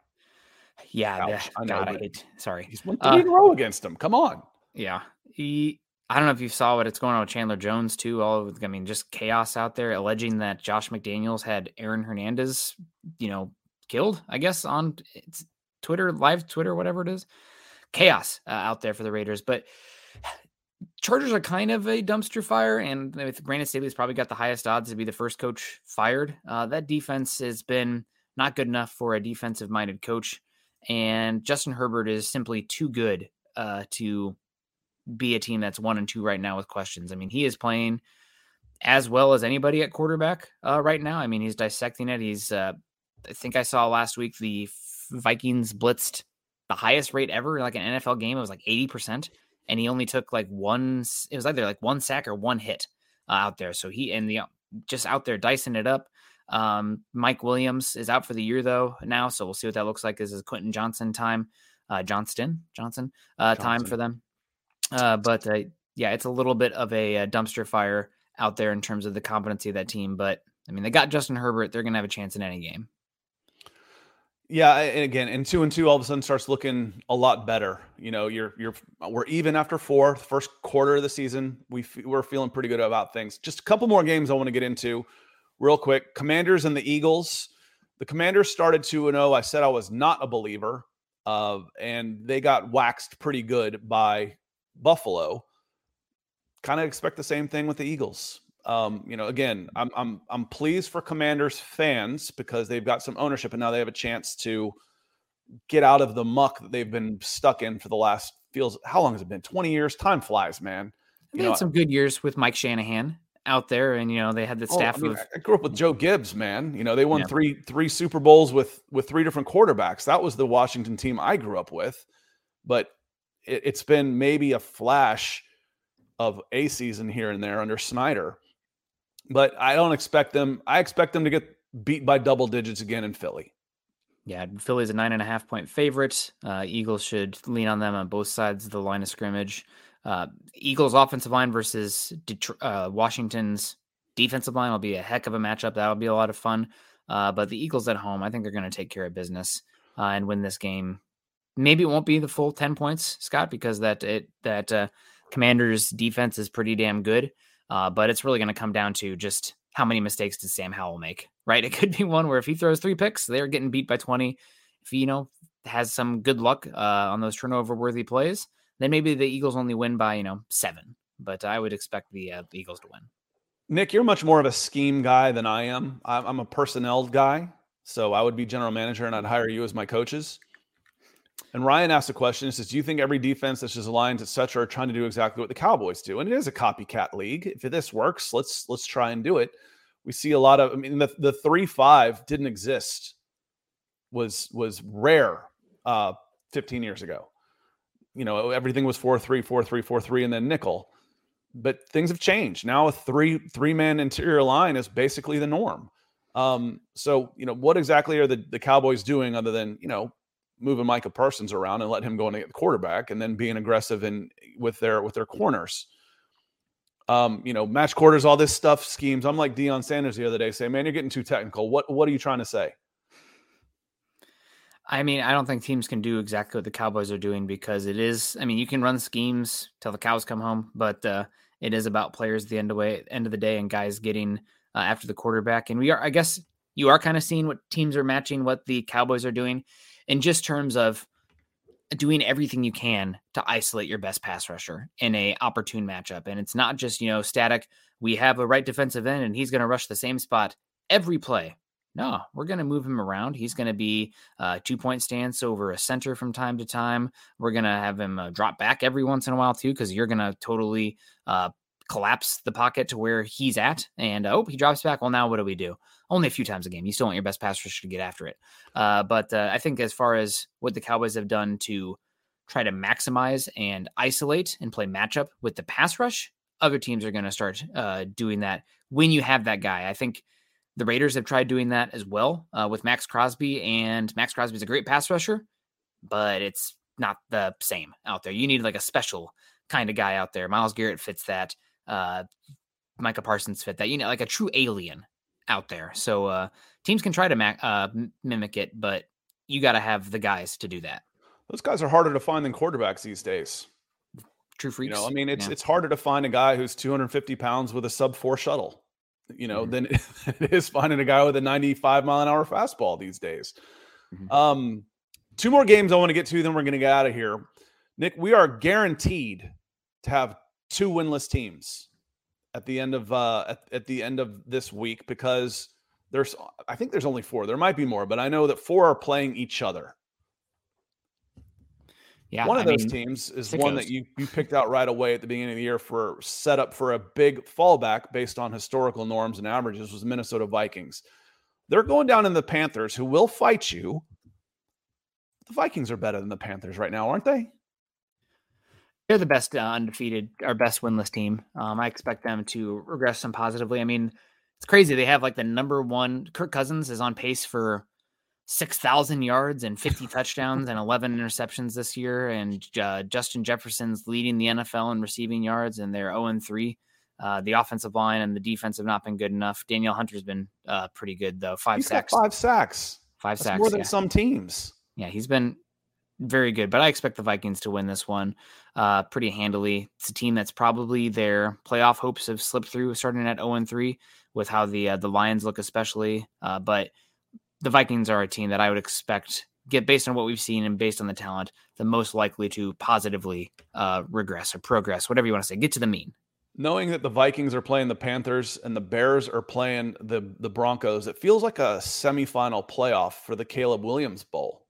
Yeah, Ouch, I know. God, I hate, sorry, he's won three uh, in a row against them. Come on. Yeah, he. I don't know if you saw what it's going on with Chandler Jones too. All I mean, just chaos out there, alleging that Josh McDaniels had Aaron Hernandez, you know, killed. I guess on Twitter, live Twitter, whatever it is. Chaos uh, out there for the Raiders, but Chargers are kind of a dumpster fire, and with Brandon Staley's probably got the highest odds to be the first coach fired. Uh, that defense has been not good enough for a defensive-minded coach and Justin Herbert is simply too good uh, to be a team that's one and two right now with questions. I mean, he is playing as well as anybody at quarterback uh, right now. I mean, he's dissecting it. He's, uh, I think I saw last week the Vikings blitzed the highest rate ever, like an NFL game. It was like 80%. And he only took like one, it was either like one sack or one hit uh, out there. So he, and the, just out there dicing it up. Um, Mike Williams is out for the year though now, so we'll see what that looks like. This is Quentin Johnson time, uh, Johnston Johnson uh, Johnson. time for them. Uh, but uh, yeah, it's a little bit of a, a, dumpster fire out there in terms of the competency of that team. But I mean, they got Justin Herbert; they're going to have a chance in any game. Yeah, and again, and two and two all of a sudden starts looking a lot better. You know, you're you're we're even after four, first quarter of the season. We we're feeling pretty good about things. Just a couple more games I want to get into real quick Commanders and the Eagles. The Commanders started 2 and 0. I said I was not a believer, uh, and they got waxed pretty good by Buffalo. Kind of expect the same thing with the Eagles. Um, you know, again, I'm I'm I'm pleased for Commanders fans because they've got some ownership and now they have a chance to get out of the muck that they've been stuck in for the last feels how long has it been? 20 years. Time flies, man. You they know, had some good years with Mike Shanahan out there, and you know they had the staff oh, I mean, of. I grew up with Joe Gibbs, man. You know they won yeah. three three Super Bowls with with three different quarterbacks. That was the Washington team I grew up with, but it, it's been maybe a flash of a season here and there under Snyder, but I don't expect them. I expect them to get beat by double digits again in Philly. Yeah, Philly's a nine and a half point favorite. Uh, Eagles should lean on them on both sides of the line of scrimmage. Uh, Eagles offensive line versus Detroit, uh, Washington's defensive line will be a heck of a matchup. That'll be a lot of fun. Uh, but the Eagles at home, I think they're going to take care of business uh, and win this game. Maybe it won't be the full ten points, Scott, because that it that uh, Commanders defense is pretty damn good. Uh, but it's really going to come down to just how many mistakes does Sam Howell make, right? It could be one where if he throws three picks, they're getting beat by 20. If he, you know, has some good luck uh, on those turnover worthy plays, then maybe the Eagles only win by, you know, seven. But I would expect the, uh, the Eagles to win. Nick, you're much more of a scheme guy than I am. I'm a personnel guy, so I would be general manager and I'd hire you as my coaches. And Ryan asked a question. He says, "Do you think every defense that's just aligned, etc., are trying to do exactly what the Cowboys do? And it is a copycat league. If this works, let's let's try and do it. We see a lot of. I mean, the the three five didn't exist. Was was rare uh, 15 years ago. You know, everything was four three, four three, four three, and then nickel. But things have changed. Now a three three man interior line is basically the norm. Um, so you know, what exactly are the the Cowboys doing other than you know moving Micah Parsons around and let him go and get the quarterback, and then being aggressive in with their with their corners. Um, you know, match quarters, all this stuff, schemes. I'm like Deion Sanders the other day saying, "Man, you're getting too technical. What what are you trying to say?" I mean, I don't think teams can do exactly what the Cowboys are doing because it is. I mean, you can run schemes till the cows come home, but uh, it is about players at the end of way end of the day and guys getting uh, after the quarterback. And we are, I guess, you are kind of seeing what teams are matching what the Cowboys are doing in just terms of doing everything you can to isolate your best pass rusher in a opportune matchup. And it's not just you know static. We have a right defensive end, and he's going to rush the same spot every play. No, we're going to move him around. He's going to be uh, two point stance over a center from time to time. We're going to have him uh, drop back every once in a while too, because you're going to totally uh, collapse the pocket to where he's at. And oh, he drops back. Well, now what do we do? Only a few times a game. You still want your best pass rusher to get after it. Uh, but uh, I think as far as what the Cowboys have done to try to maximize and isolate and play matchup with the pass rush, other teams are going to start uh, doing that when you have that guy. I think the Raiders have tried doing that as well uh, with Maxx Crosby, and Maxx Crosby is a great pass rusher, but it's not the same out there. You need like a special kind of guy out there. Myles Garrett fits that. Uh, Micah Parsons fit that. You know, like a true alien out there. So uh, teams can try to ma- uh, mimic it, but you got to have the guys to do that. Those guys are harder to find than quarterbacks these days. True freaks. You know, I mean, it's yeah. it's harder to find a guy who's 250 pounds with a sub four shuttle you know, mm-hmm. than it is finding a guy with a 95 mile an hour fastball these days. Mm-hmm. Um, two more games I want to get to, then we're going to get out of here. Nick, we are guaranteed to have two winless teams at the end of uh, at, at the end of this week because there's I think there's only four. There might be more, but I know that four are playing each other. Yeah, one of I those mean, teams is one that you you picked out right away at the beginning of the year for setup for a big fallback based on historical norms and averages was Minnesota Vikings. They're going down in the Panthers, who will fight you. The Vikings are better than the Panthers right now, aren't they? They're the best uh, undefeated, our best winless team. Um, I expect them to regress some positively. I mean, it's crazy. They have like the number one. Kirk Cousins is on pace for 6,000 yards and 50 touchdowns and 11 interceptions this year. And uh, Justin Jefferson's leading the NFL in receiving yards, and they're 0 and 3. Uh, the offensive line and the defense have not been good enough. Danielle Hunter's been uh, pretty good, though. Five he's sacks. five sacks. Five That's sacks. More than yeah. some teams. Yeah, he's been very good, but I expect the Vikings to win this one uh, pretty handily. It's a team that's probably their playoff hopes have slipped through, starting at 0 3 with how the uh, the Lions look, especially. Uh, but the Vikings are a team that I would expect, get based on what we've seen and based on the talent, the most likely to positively uh, regress or progress, whatever you want to say, get to the mean. Knowing that the Vikings are playing the Panthers and the Bears are playing the the Broncos, it feels like a semifinal playoff for the Caleb Williams Bowl.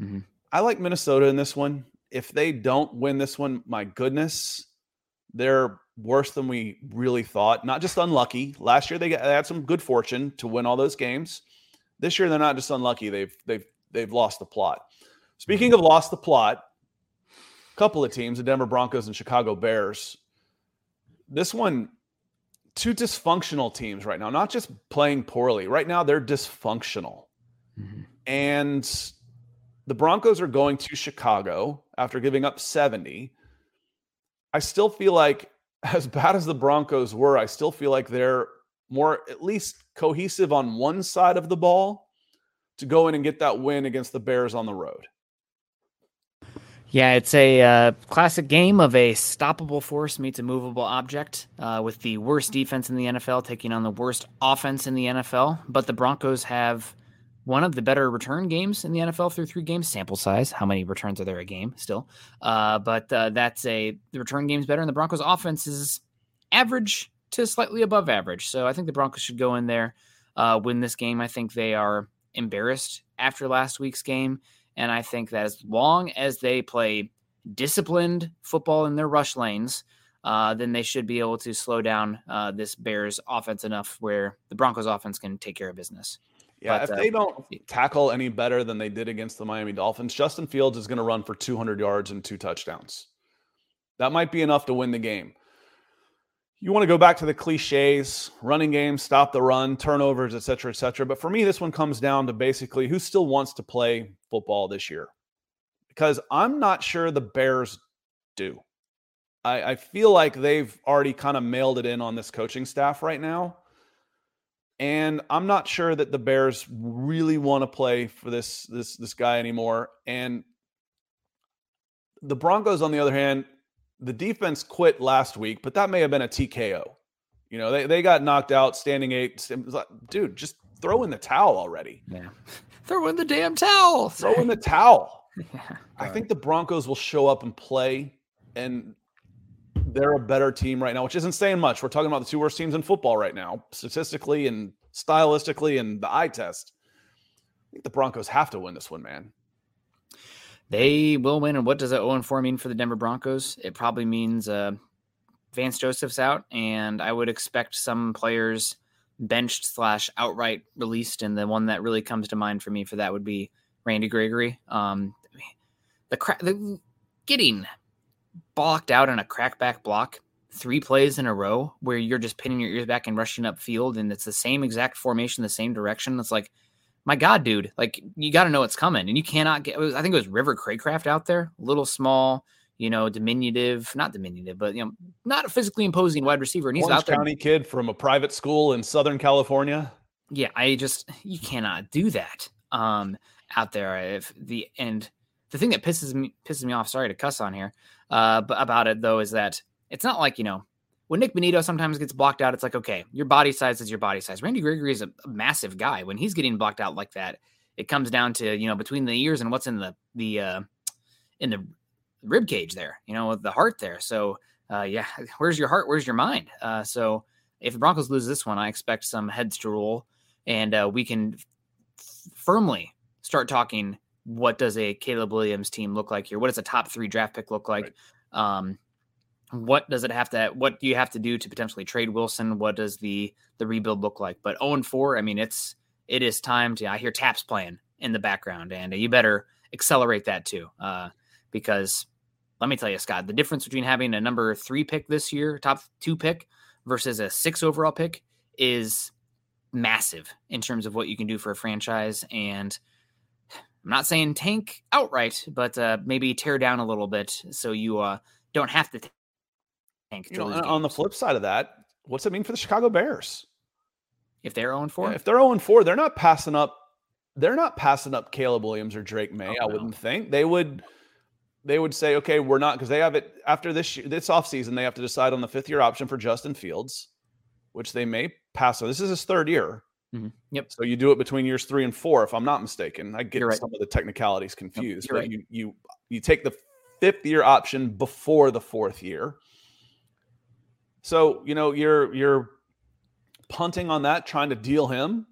Mm-hmm. I like Minnesota in this one. If they don't win this one, my goodness, they're worse than we really thought. Not just unlucky. Last year they, got, they had some good fortune to win all those games. This year they're not just unlucky; they've they've they've lost the plot. Speaking of lost the plot, a couple of teams, the Denver Broncos and Chicago Bears. This one, two dysfunctional teams right now, not just playing poorly. Right now, they're dysfunctional. Mm-hmm. And the Broncos are going to Chicago after giving up 70. I still feel like, as bad as the Broncos were, I still feel like they're more at least cohesive on one side of the ball to go in and get that win against the Bears on the road. Yeah, it's a uh, classic game of a stoppable force meets a movable object, uh, with the worst defense in the NFL taking on the worst offense in the NFL. But the Broncos have one of the better return games in the NFL through three games. Sample size, how many returns are there a game still? Uh, but uh, that's a the return game's better, and the Broncos' offense is average to slightly above average. So I think the Broncos should go in there, uh, win this game. I think they are embarrassed after last week's game. And I think that as long as they play disciplined football in their rush lanes, uh, then they should be able to slow down uh, this Bears offense enough where the Broncos offense can take care of business. Yeah, but, if uh, they don't tackle any better than they did against the Miami Dolphins, Justin Fields is going to run for 200 yards and two touchdowns. That might be enough to win the game. You want to go back to the cliches, running game, stop the run, turnovers, et cetera, et cetera. But for me, this one comes down to basically who still wants to play football this year. Because I'm not sure the Bears do. I, I feel like they've already kind of mailed it in on this coaching staff right now. And I'm not sure that the Bears really want to play for this this this guy anymore. And the Broncos, on the other hand, the defense quit last week, but that may have been a TKO. You know, they, they got knocked out standing eight. Dude, just throw in the towel already. Yeah. throw in the damn towel. Throw in the towel. yeah, I think the Broncos will show up and play, and they're a better team right now, which isn't saying much. We're talking about the two worst teams in football right now, statistically and stylistically and the eye test. I think the Broncos have to win this one, man. They will win. And what does a 0 4 mean for the Denver Broncos? It probably means uh, Vance Joseph's out, and I would expect some players benched slash outright released. And the one that really comes to mind for me for that would be Randy Gregory. Um, the, cra- the getting blocked out on a crackback block three plays in a row where you're just pinning your ears back and rushing up field and it's the same exact formation, the same direction. It's like, my God, dude, like you got to know what's coming and you cannot get, was, I think it was River Cracraft out there, little small, you know, diminutive, not diminutive, but, you know, not a physically imposing wide receiver. And he's Orange out there. County kid from a private school in Southern California. Yeah. I just, you cannot do that um, out there. If the, and the thing that pisses me, pisses me off, sorry to cuss on here, uh, about it though, is that it's not like, you know, when Nick Bonitto sometimes gets blocked out, it's like, okay, your body size is your body size. Randy Gregory is a, a, massive guy. When he's getting blocked out like that, it comes down to, you know, between the ears and what's in the, the, uh, in the rib cage there, you know, the heart there. So, uh, yeah, where's your heart? Where's your mind? Uh, so if the Broncos lose this one, I expect some heads to roll and uh, we can f- firmly start talking. What does a Caleb Williams team look like here? What does a top three draft pick look like? Right. Um, what does it have to what do you have to do to potentially trade Wilson? What does the the rebuild look like? But 0 and 4, I mean, it's it is time to I hear taps playing in the background, and you better accelerate that too. Uh, because let me tell you, Scott, the difference between having a number three pick this year, top two pick, versus a six overall pick is massive in terms of what you can do for a franchise. And I'm not saying tank outright, but uh, maybe tear down a little bit so you uh, don't have to tank. You know, on the flip side of that, what's it mean for the Chicago Bears? If they're 0 4? Yeah, if they're 0 4, they're not passing up they're not passing up Caleb Williams or Drake Maye. oh, I wouldn't no. think. They would they would say, okay, we're not because they have it after this year, this offseason, they have to decide on the fifth year option for Justin Fields, which they may pass on. This is his third year. Mm-hmm. Yep. So you do it between years three and four, if I'm not mistaken. I get right. some of the technicalities confused, but right. you you you take the fifth year option before the fourth year. So you know you're you're punting on that, trying to deal him.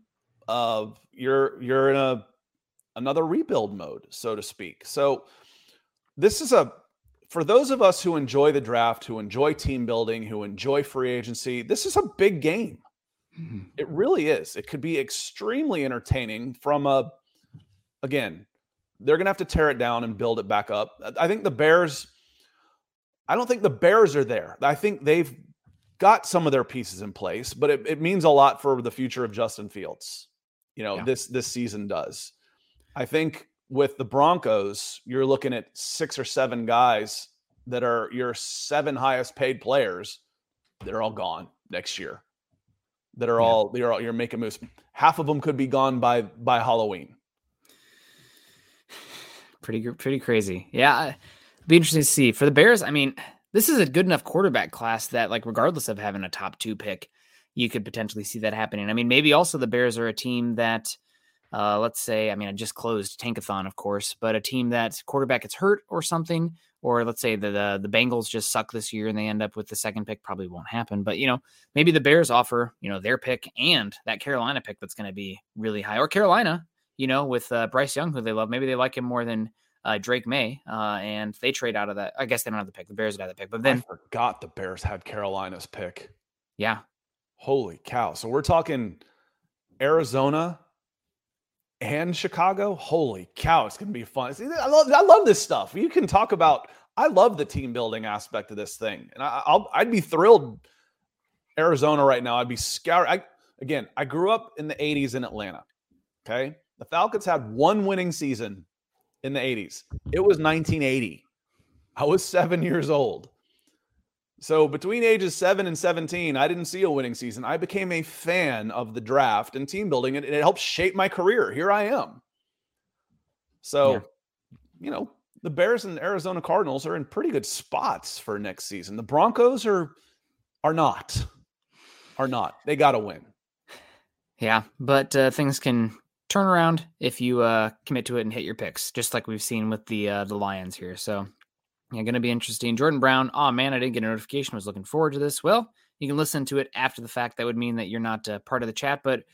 Uh, you're you're in a another rebuild mode, so to speak. So this is a for those of us who enjoy the draft, who enjoy team building, who enjoy free agency. This is a big game. Mm-hmm. It really is. It could be extremely entertaining from a again, they're going to have to tear it down and build it back up. I think the Bears I don't think the Bears are there. I think they've got some of their pieces in place, but it, it means a lot for the future of Justin Fields. You know, yeah. this this season does. I think with the Broncos, you're looking at six or seven guys that are your seven highest paid players. They're all gone next year. That are yeah. all you're all you're making moves. Half of them could be gone by by Halloween. Pretty pretty crazy. Yeah, be interesting to see for the Bears. I mean, this is a good enough quarterback class that, like, regardless of having a top two pick, you could potentially see that happening. I mean, maybe also the Bears are a team that uh, let's say, I mean, I just closed Tankathon, of course, but a team that quarterback gets hurt or something, or let's say the, the the Bengals just suck this year and they end up with the second pick, probably won't happen. But you know, maybe the Bears offer you know their pick and that Carolina pick that's going to be really high, or Carolina, you know, with uh, Bryce Young, who they love, maybe they like him more than uh, Drake Maye, uh, and they trade out of that. I guess they don't have the pick. The Bears have the pick, but then I forgot the Bears had Carolina's pick. Yeah, holy cow! So we're talking Arizona and Chicago. Holy cow, it's gonna be fun. See, I love I love this stuff. You can talk about. I love the team building aspect of this thing, and I, will I'd be thrilled. Arizona right now, I'd be scared. I again, I grew up in the '80s in Atlanta. Okay, the Falcons had one winning season in the '80s. It was 1980. I was seven years old. So between ages seven and 17, I didn't see a winning season. I became a fan of the draft and team building, and it helped shape my career. Here I am. So, yeah. you know, the Bears and Arizona Cardinals are in pretty good spots for next season. The Broncos are are not. Are not. They got to win. Yeah, but uh, things can turn around if you uh, commit to it and hit your picks, just like we've seen with the uh, the Lions here. So yeah, going to be interesting. Jordan Brown, oh man, I didn't get a notification. I Was looking forward to this. Well, you can listen to it after the fact. That would mean that you're not uh, part of the chat. But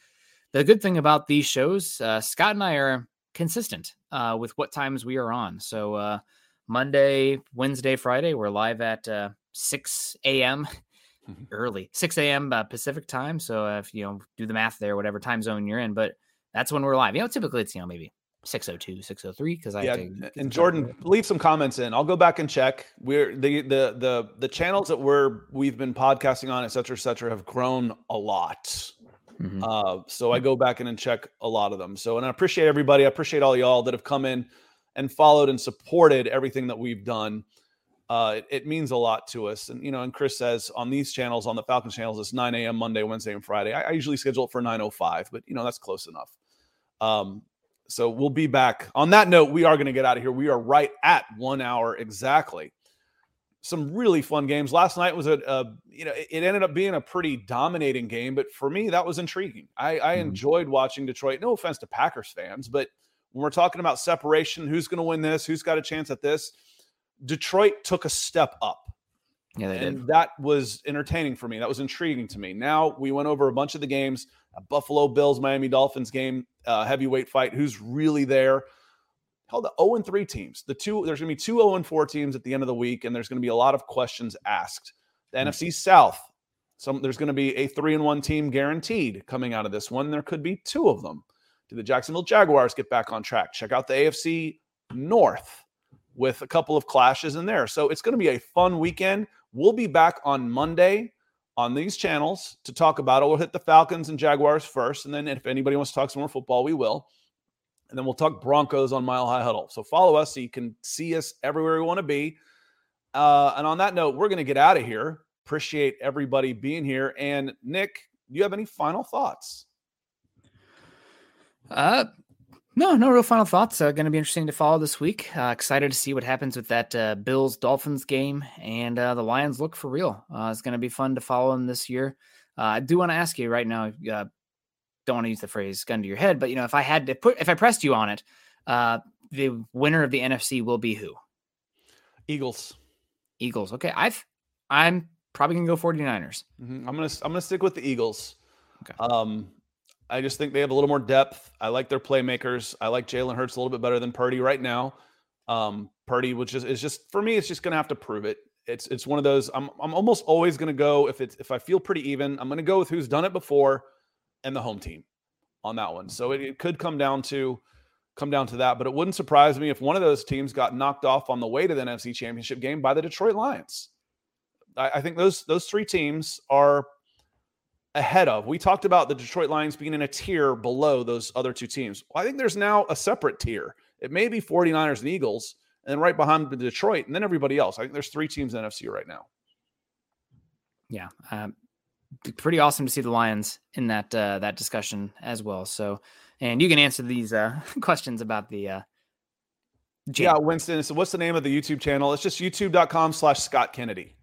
the good thing about these shows, uh, Scott and I are consistent uh, with what times we are on. So uh, Monday, Wednesday, Friday, we're live at uh, 6 a.m. Mm-hmm. early 6 a.m. Uh, Pacific time. So if you know do the math there, whatever time zone you're in, but that's when we're live. You know, typically it's you know maybe 602 603 because i yeah and jordan leave some comments in. I'll go back and check. We're the the the the channels that we're we've been podcasting on et cetera et cetera have grown a lot. Mm-hmm. uh, so i go back in and check a lot of them. So and i appreciate everybody. I appreciate all y'all that have come in and followed and supported everything that we've done. Uh, it, it, means a lot to us. And you know and chris says on these channels on the falcon channels it's 9 a.m monday wednesday and friday. I, I usually schedule it for 905 but you know that's close enough. Um, so we'll be back. On that note, we are going to get out of here. We are right at one hour exactly. Some really fun games. Last night was a, a you know, it, ended up being a pretty dominating game, but for me, that was intriguing. I, I mm-hmm. enjoyed watching Detroit. No offense to Packers fans, but when we're talking about separation, who's going to win this? Who's got a chance at this? Detroit took a step up. Yeah, they and did. That was entertaining for me. That was intriguing to me. Now we went over a bunch of the games. Buffalo Bills, Miami Dolphins game, uh, heavyweight fight. Who's really there? Hell, the 0 and 3 teams. The two there's going to be two 0 4 teams at the end of the week, and there's going to be a lot of questions asked. The mm-hmm. NFC South. Some there's going to be a three and one team guaranteed coming out of this one. There could be two of them. Do the Jacksonville Jaguars get back on track? Check out the AFC North with a couple of clashes in there. So it's going to be a fun weekend. We'll be back on Monday on these channels to talk about it. We'll hit the Falcons and Jaguars first, and then if anybody wants to talk some more football, we will. And then we'll talk Broncos on Mile High Huddle. So follow us so you can see us everywhere we want to be. Uh, and on that note, we're going to get out of here. Appreciate everybody being here. And Nick, do you have any final thoughts? Uh, no, no real final thoughts. Uh, going to be interesting to follow this week. Uh, excited to see what happens with that uh, Bills Dolphins game, and uh, the Lions look for real. Uh, it's going to be fun to follow them this year. Uh, I do want to ask you right now. don't want to use the phrase "gun to your head," but you know, if I had to put, if I pressed you on it, the winner of the NFC will be who? Eagles. Eagles. Okay, I've I'm probably gonna go 49ers. Mm-hmm. I'm gonna I'm gonna stick with the Eagles. Okay. Um, I just think they have a little more depth. I like their playmakers. I like Jalen Hurts a little bit better than Purdy right now. Um, Purdy, which is, just for me, it's just going to have to prove it. It's it's one of those. I'm I'm almost always going to go if it's if I feel pretty even. I'm going to go with who's done it before, and the home team on that one. So it, it could come down to come down to that. But it wouldn't surprise me if one of those teams got knocked off on the way to the NFC Championship game by the Detroit Lions. I, I think those those three teams are ahead of. We talked about the Detroit Lions being in a tier below those other two teams. Well, I think there's now a separate tier. It may be 49ers and Eagles, and then right behind the Detroit, and then everybody else. I think there's three teams in NFC right now. Yeah, um, pretty awesome to see the Lions in that uh, that discussion as well. So, and you can answer these uh, questions about the. Uh, yeah, Winston. So, what's the name of the YouTube channel? It's just youtube.com/slash Scott Kennedy.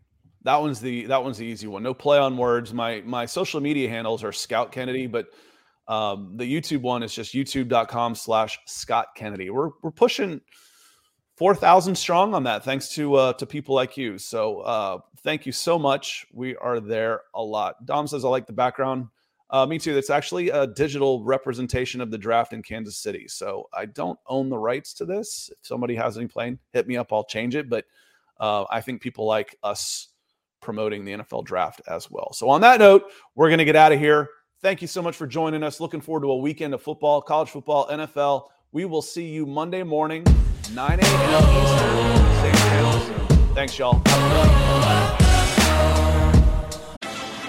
That one's the that one's the easy one. No play on words. My my social media handles are Scout Kennedy, but Um, the YouTube one is just youtube.com slash Scott Kennedy. We're, we're pushing 4,000 strong on that, thanks to uh, to people like you. So uh, thank you so much. We are there a lot. Dom says, I like the background. Uh, me too. That's actually a digital representation of the draft in Kansas City. So I don't own the rights to this. If somebody has any plane, hit me up. I'll change it. But uh, I think people like us promoting the NFL draft as well. So on that note, we're going to get out of here. Thank you so much for joining us. Looking forward to a weekend of football, college football, NFL. We will see you Monday morning, 9 a.m. Eastern. Thanks, y'all.